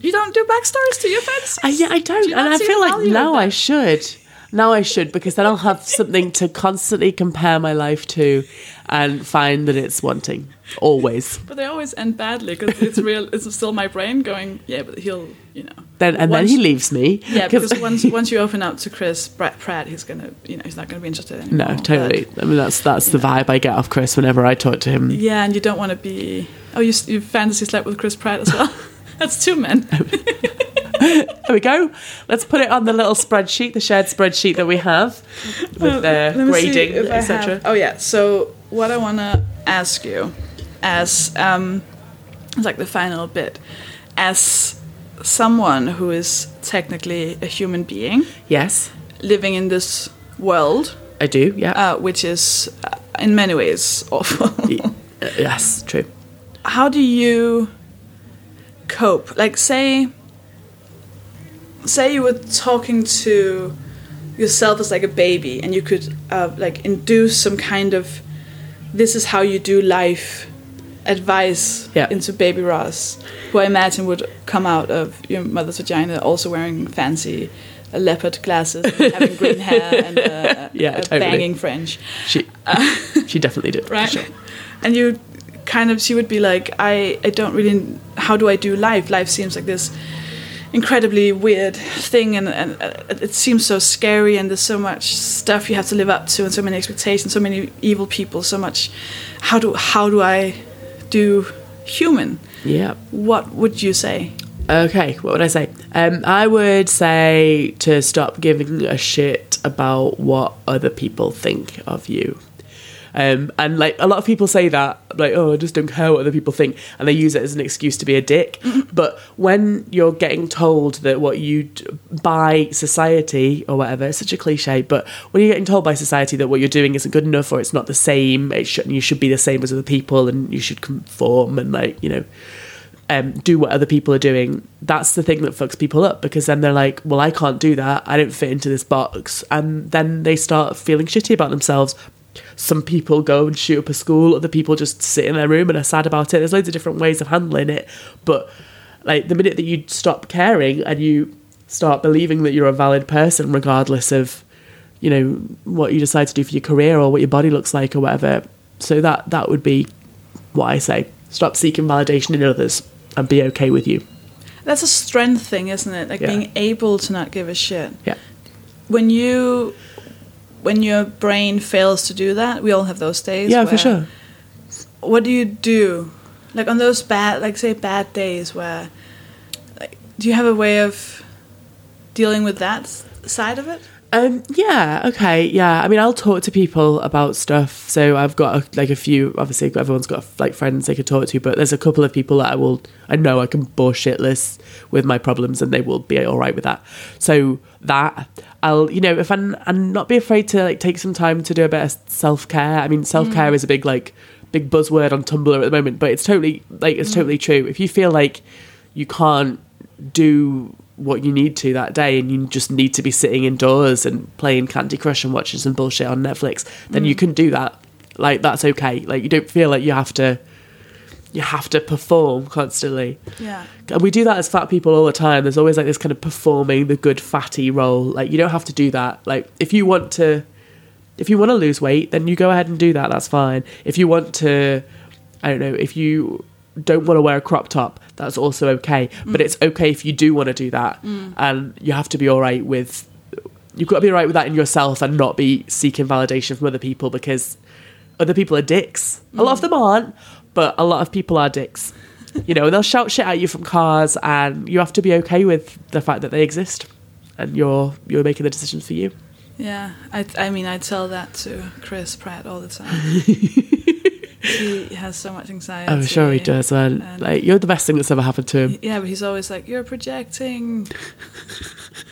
You don't do backstories to your fantasies?
I, yeah, I don't,
Do
and I feel like now? I should. Now I should because then I'll have something to constantly compare my life to and find that it's wanting always.
But they always end badly because it's real. It's still my brain going, yeah, but he'll, you know.
Then and then he leaves me.
Yeah, because once once you open up to Chris Pratt, Pratt, he's gonna, you know, he's not gonna be interested anymore.
no, totally. I mean that's that's the vibe I get off Chris whenever I talk to him.
Yeah, and you don't want to be. Oh, you you fantasy slept with Chris Pratt as well. That's two men.
There we go. Let's put it on the little spreadsheet, the shared spreadsheet that we have with the grading, etc.
Oh yeah. So what I want to ask you, as um, it's like the final bit, as someone who is technically a human being
Yes,
living in this world,
I do. Yeah.
uh, which is uh, in many ways awful.
Uh, yes, true.
How do you cope? Like say, say you were talking to yourself as like a baby, and you could uh, like induce some kind of this is how you do life advice
Yeah.
into baby Roz, who I imagine would come out of your mother's vagina, also wearing fancy uh, leopard glasses, and having green hair, and uh,
Yeah,
a
totally.
banging French
She she definitely did.
right
sure.
and you kind of she would be like i i don't really how do i do life life seems like this incredibly weird thing and, and uh, it seems so scary and there's so much stuff you have to live up to and so many expectations so many evil people so much how do how do i do human
Yeah.
what would you say
Okay, what would I say? Um, I would say to stop giving a shit about what other people think of you. Um, and like a lot of people say that, like, oh, I just don't care what other people think, and they use it as an excuse to be a dick. but when you're getting told that what you d- by society or whatever, it's such a cliche. But when you're getting told by society that what you're doing isn't good enough or it's not the same, it should, you should be the same as other people, and you should conform and like you know um, do what other people are doing, that's the thing that fucks people up because then they're like, well, I can't do that. I don't fit into this box. And then they start feeling shitty about themselves. Some people go and shoot up a school, other people just sit in their room and are sad about it. There's loads of different ways of handling it. But like the minute that you stop caring and you start believing that you're a valid person, regardless of, you know, what you decide to do for your career or what your body looks like or whatever. So that that would be what I say. Stop seeking validation in others and be okay with you.
that's a strength thing isn't it like
Yeah.
being able to not give a shit
Yeah.
when you when your brain fails to do that we all have those days
Yeah, for sure.
what do you do like on those bad like say bad days where like do you have a way of dealing with that side of it
Um, yeah, okay, yeah. I mean, I'll talk to people about stuff. So I've got a, like a few. Obviously, everyone's got like friends they could talk to, but there's a couple of people that I will. I know I can bullshit list with my problems, and they will be all right with that. So that I'll, you know, if I'm, and not be afraid to like take some time to do a bit of self care. I mean, self care is a big like big buzzword on Tumblr at the moment, but it's totally like it's totally true. If you feel like you can't do what you need to that day and you just need to be sitting indoors and playing Candy Crush and watching some bullshit on Netflix, then you mm. can do that. Like that's okay. Like you don't feel like you have to you have to perform constantly.
yeah
And we do that as fat people all the time. There's always like this kind of performing the good fatty role. Like you don't have to do that. Like if you want to if you want to lose weight, then you go ahead and do that. That's fine. If you want to I don't know, if you don't want to wear a crop top, that's also okay. But mm. it's okay if you do want to do that. Mm. And you have to be all right with you've got to be all right with that in yourself and not be seeking validation from other people because other people are dicks. A lot of mm. them aren't, but a lot of people are dicks. You know, they'll shout shit at you from cars, and you have to be okay with the fact that they exist, and you're you're making the decisions for you.
yeah i i mean i tell that to chris pratt all the time he has so much anxiety
I'm sure he does, man.
and-
Like you're the best thing that's ever happened to him.
yeah but he's always like you're projecting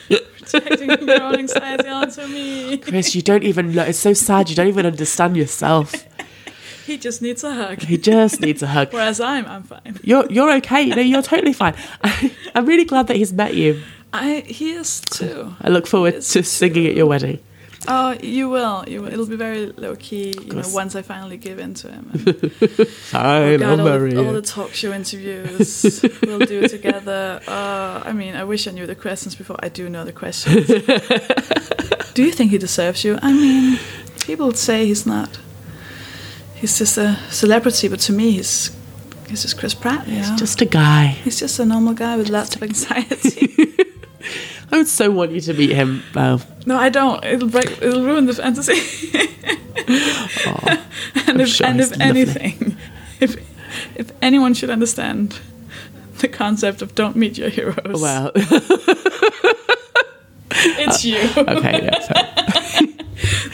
projecting your own anxiety onto me
Chris, you don't even know. It's so sad. You don't even understand yourself.
he just needs a hug
He just needs a hug.
whereas i'm i'm fine
You're you're okay. No, you're totally fine. I'm really glad that he's met you.
i he is too
I look forward to singing at your wedding.
Oh, you will. You will. It'll be very low key. You know, once I finally give in to him. And,
I
oh God, all,
Maria.
all the talk show interviews we'll do together. Uh, I mean, I wish I knew the questions before. I do know the questions. do you think he deserves you? I mean, people say he's not. He's just a celebrity, but to me, he's he's just Chris Pratt. He's know?
Just a guy.
he's just a normal guy with lots of anxiety.
I would so want you to meet him. Oh,
no, I don't. It'll break. It'll ruin the fantasy. and if,
sure
and if anything, if if anyone should understand the concept of don't meet your heroes,
well.
it's uh, you.
okay, yeah.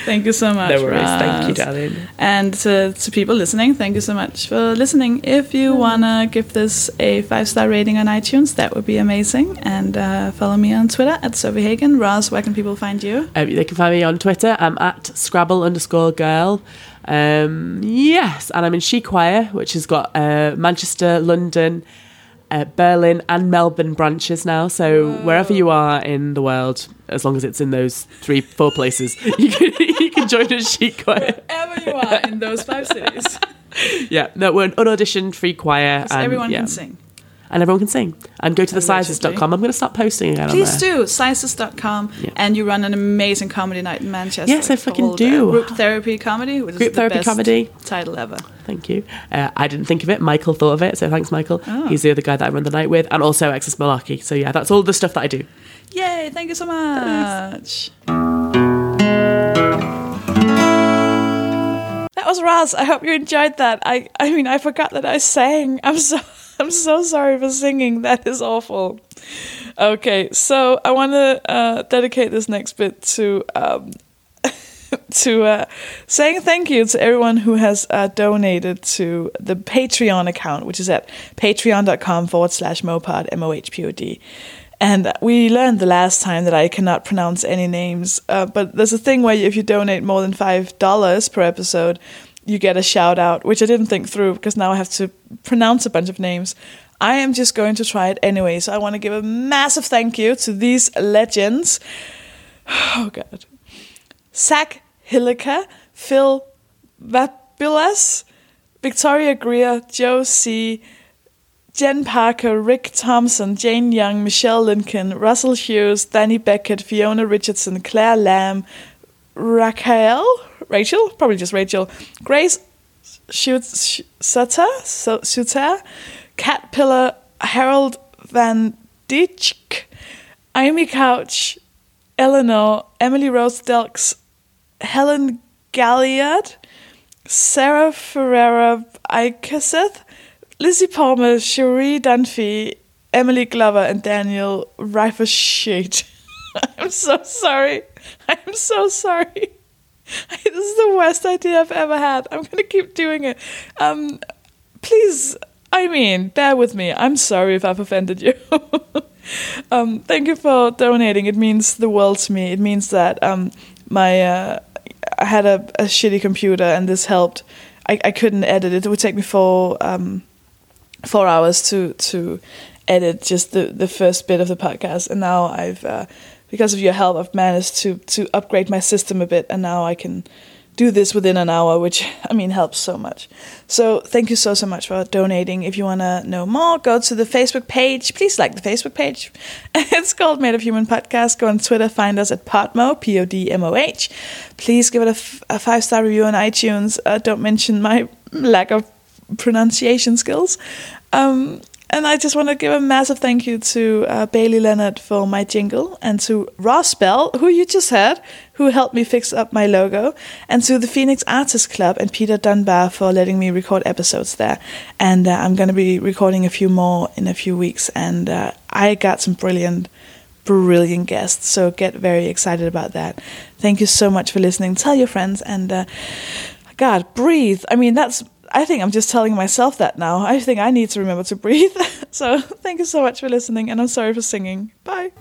fair.
Thank you so much.
No worries. Thank you, darling.
And to, to people listening, thank you so much for listening. If you want to give this a five star rating on iTunes, that would be amazing. And uh, follow me on Twitter at Sofie Hagen. Roz, where can people find you?
Um, they can find me on Twitter. I'm at Scrabble underscore girl. Um, yes, and I'm in She Choir, which has got uh, Manchester, London, uh, Berlin, and Melbourne branches now. So wherever you are in the world, as long as it's in those three, four places, you can, you can join a She Choir.
Wherever you are in those five cities.
Yeah, no, we're an unauditioned free choir. And,
everyone
yeah,
can sing.
And everyone can sing. And go to the sizes.com. I'm going to start posting again
Please
on there.
do. Sizes.com.
Yeah.
And you run an amazing comedy night in Manchester.
Yes, I fucking do.
Group Therapy Comedy, which
Group
the
Therapy
best
Comedy.
title ever.
Thank you. Uh, I didn't think of it. Michael thought of it, so thanks, Michael.
Oh.
He's the other guy that I run the night with, and also Excess Malarkey. So yeah, that's all the stuff that I do.
Yay, thank you so much.
That was Raz. I hope you enjoyed that. I I mean I forgot that I sang. I'm so I'm so sorry for singing. That is awful. Okay, so I want to uh, dedicate this next bit to um, to uh, saying thank you to everyone who has uh, donated to the Patreon account, which is at patreon.com forward slash mohpod, M O H P O D. And we learned the last time that I cannot pronounce any names, uh, but there's a thing where if you donate more than $5 per episode, you get a shout out, which I didn't think through because now I have to pronounce a bunch of names. I am just going to try it anyway, so I want to give a massive thank you to these legends. Oh, God. Zach Hilliker, Phil Vabulas, Victoria Greer, Joe C., Jen Parker, Rick Thompson, Jane Young, Michelle Lincoln, Russell Hughes, Danny Beckett, Fiona Richardson, Claire Lamb, Raquel, Rachel, probably just Rachel, Grace Sutter, Su- Sutter, Cat Pillar, Harold Van Ditch, Amy Couch, Eleanor, Emily Rose Delks, Helen Galliard, Sarah Ferreira Ikaseth, Lizzie Palmer, Cherie Dunphy, Emily Glover, and Daniel Rifershade. I'm so sorry. I'm so sorry. This is the worst idea I've ever had. I'm gonna keep doing it. Um, please, I mean, bear with me. I'm sorry if I've offended you. um, thank you for donating. It means the world to me. It means that um, my uh, I had a, a shitty computer, and this helped. I, I couldn't edit it. It would take me four um, four hours to to edit just the the first bit of the podcast, and now I've uh, because of your help, I've managed to to upgrade my system a bit, and now I can do this within an hour, which I mean helps so much. So thank you so so much for donating. If you want to know more, go to the Facebook page. Please like the Facebook page. It's called Made of Human Podcast. Go on Twitter, find us at Podmoh, P O D M O H. Please give it a, f- a five star review on iTunes. Uh, don't mention my lack of pronunciation skills. Um, and I just want to give a massive thank you to uh, Bailey Lenart for my jingle, and to Roz Bell, who you just heard, who helped me fix up my logo, and to the Phoenix Artist Club and Peter Dunbar for letting me record episodes there. And uh, I'm going to be recording a few more in a few weeks, and uh, I got some brilliant, brilliant guests, so get very excited about that. Thank you so much for listening. Tell your friends, and uh, God, breathe. I mean, that's. I think I'm just telling myself that now. I think I need to remember to breathe. so, thank you so much for listening, and I'm sorry for singing. Bye.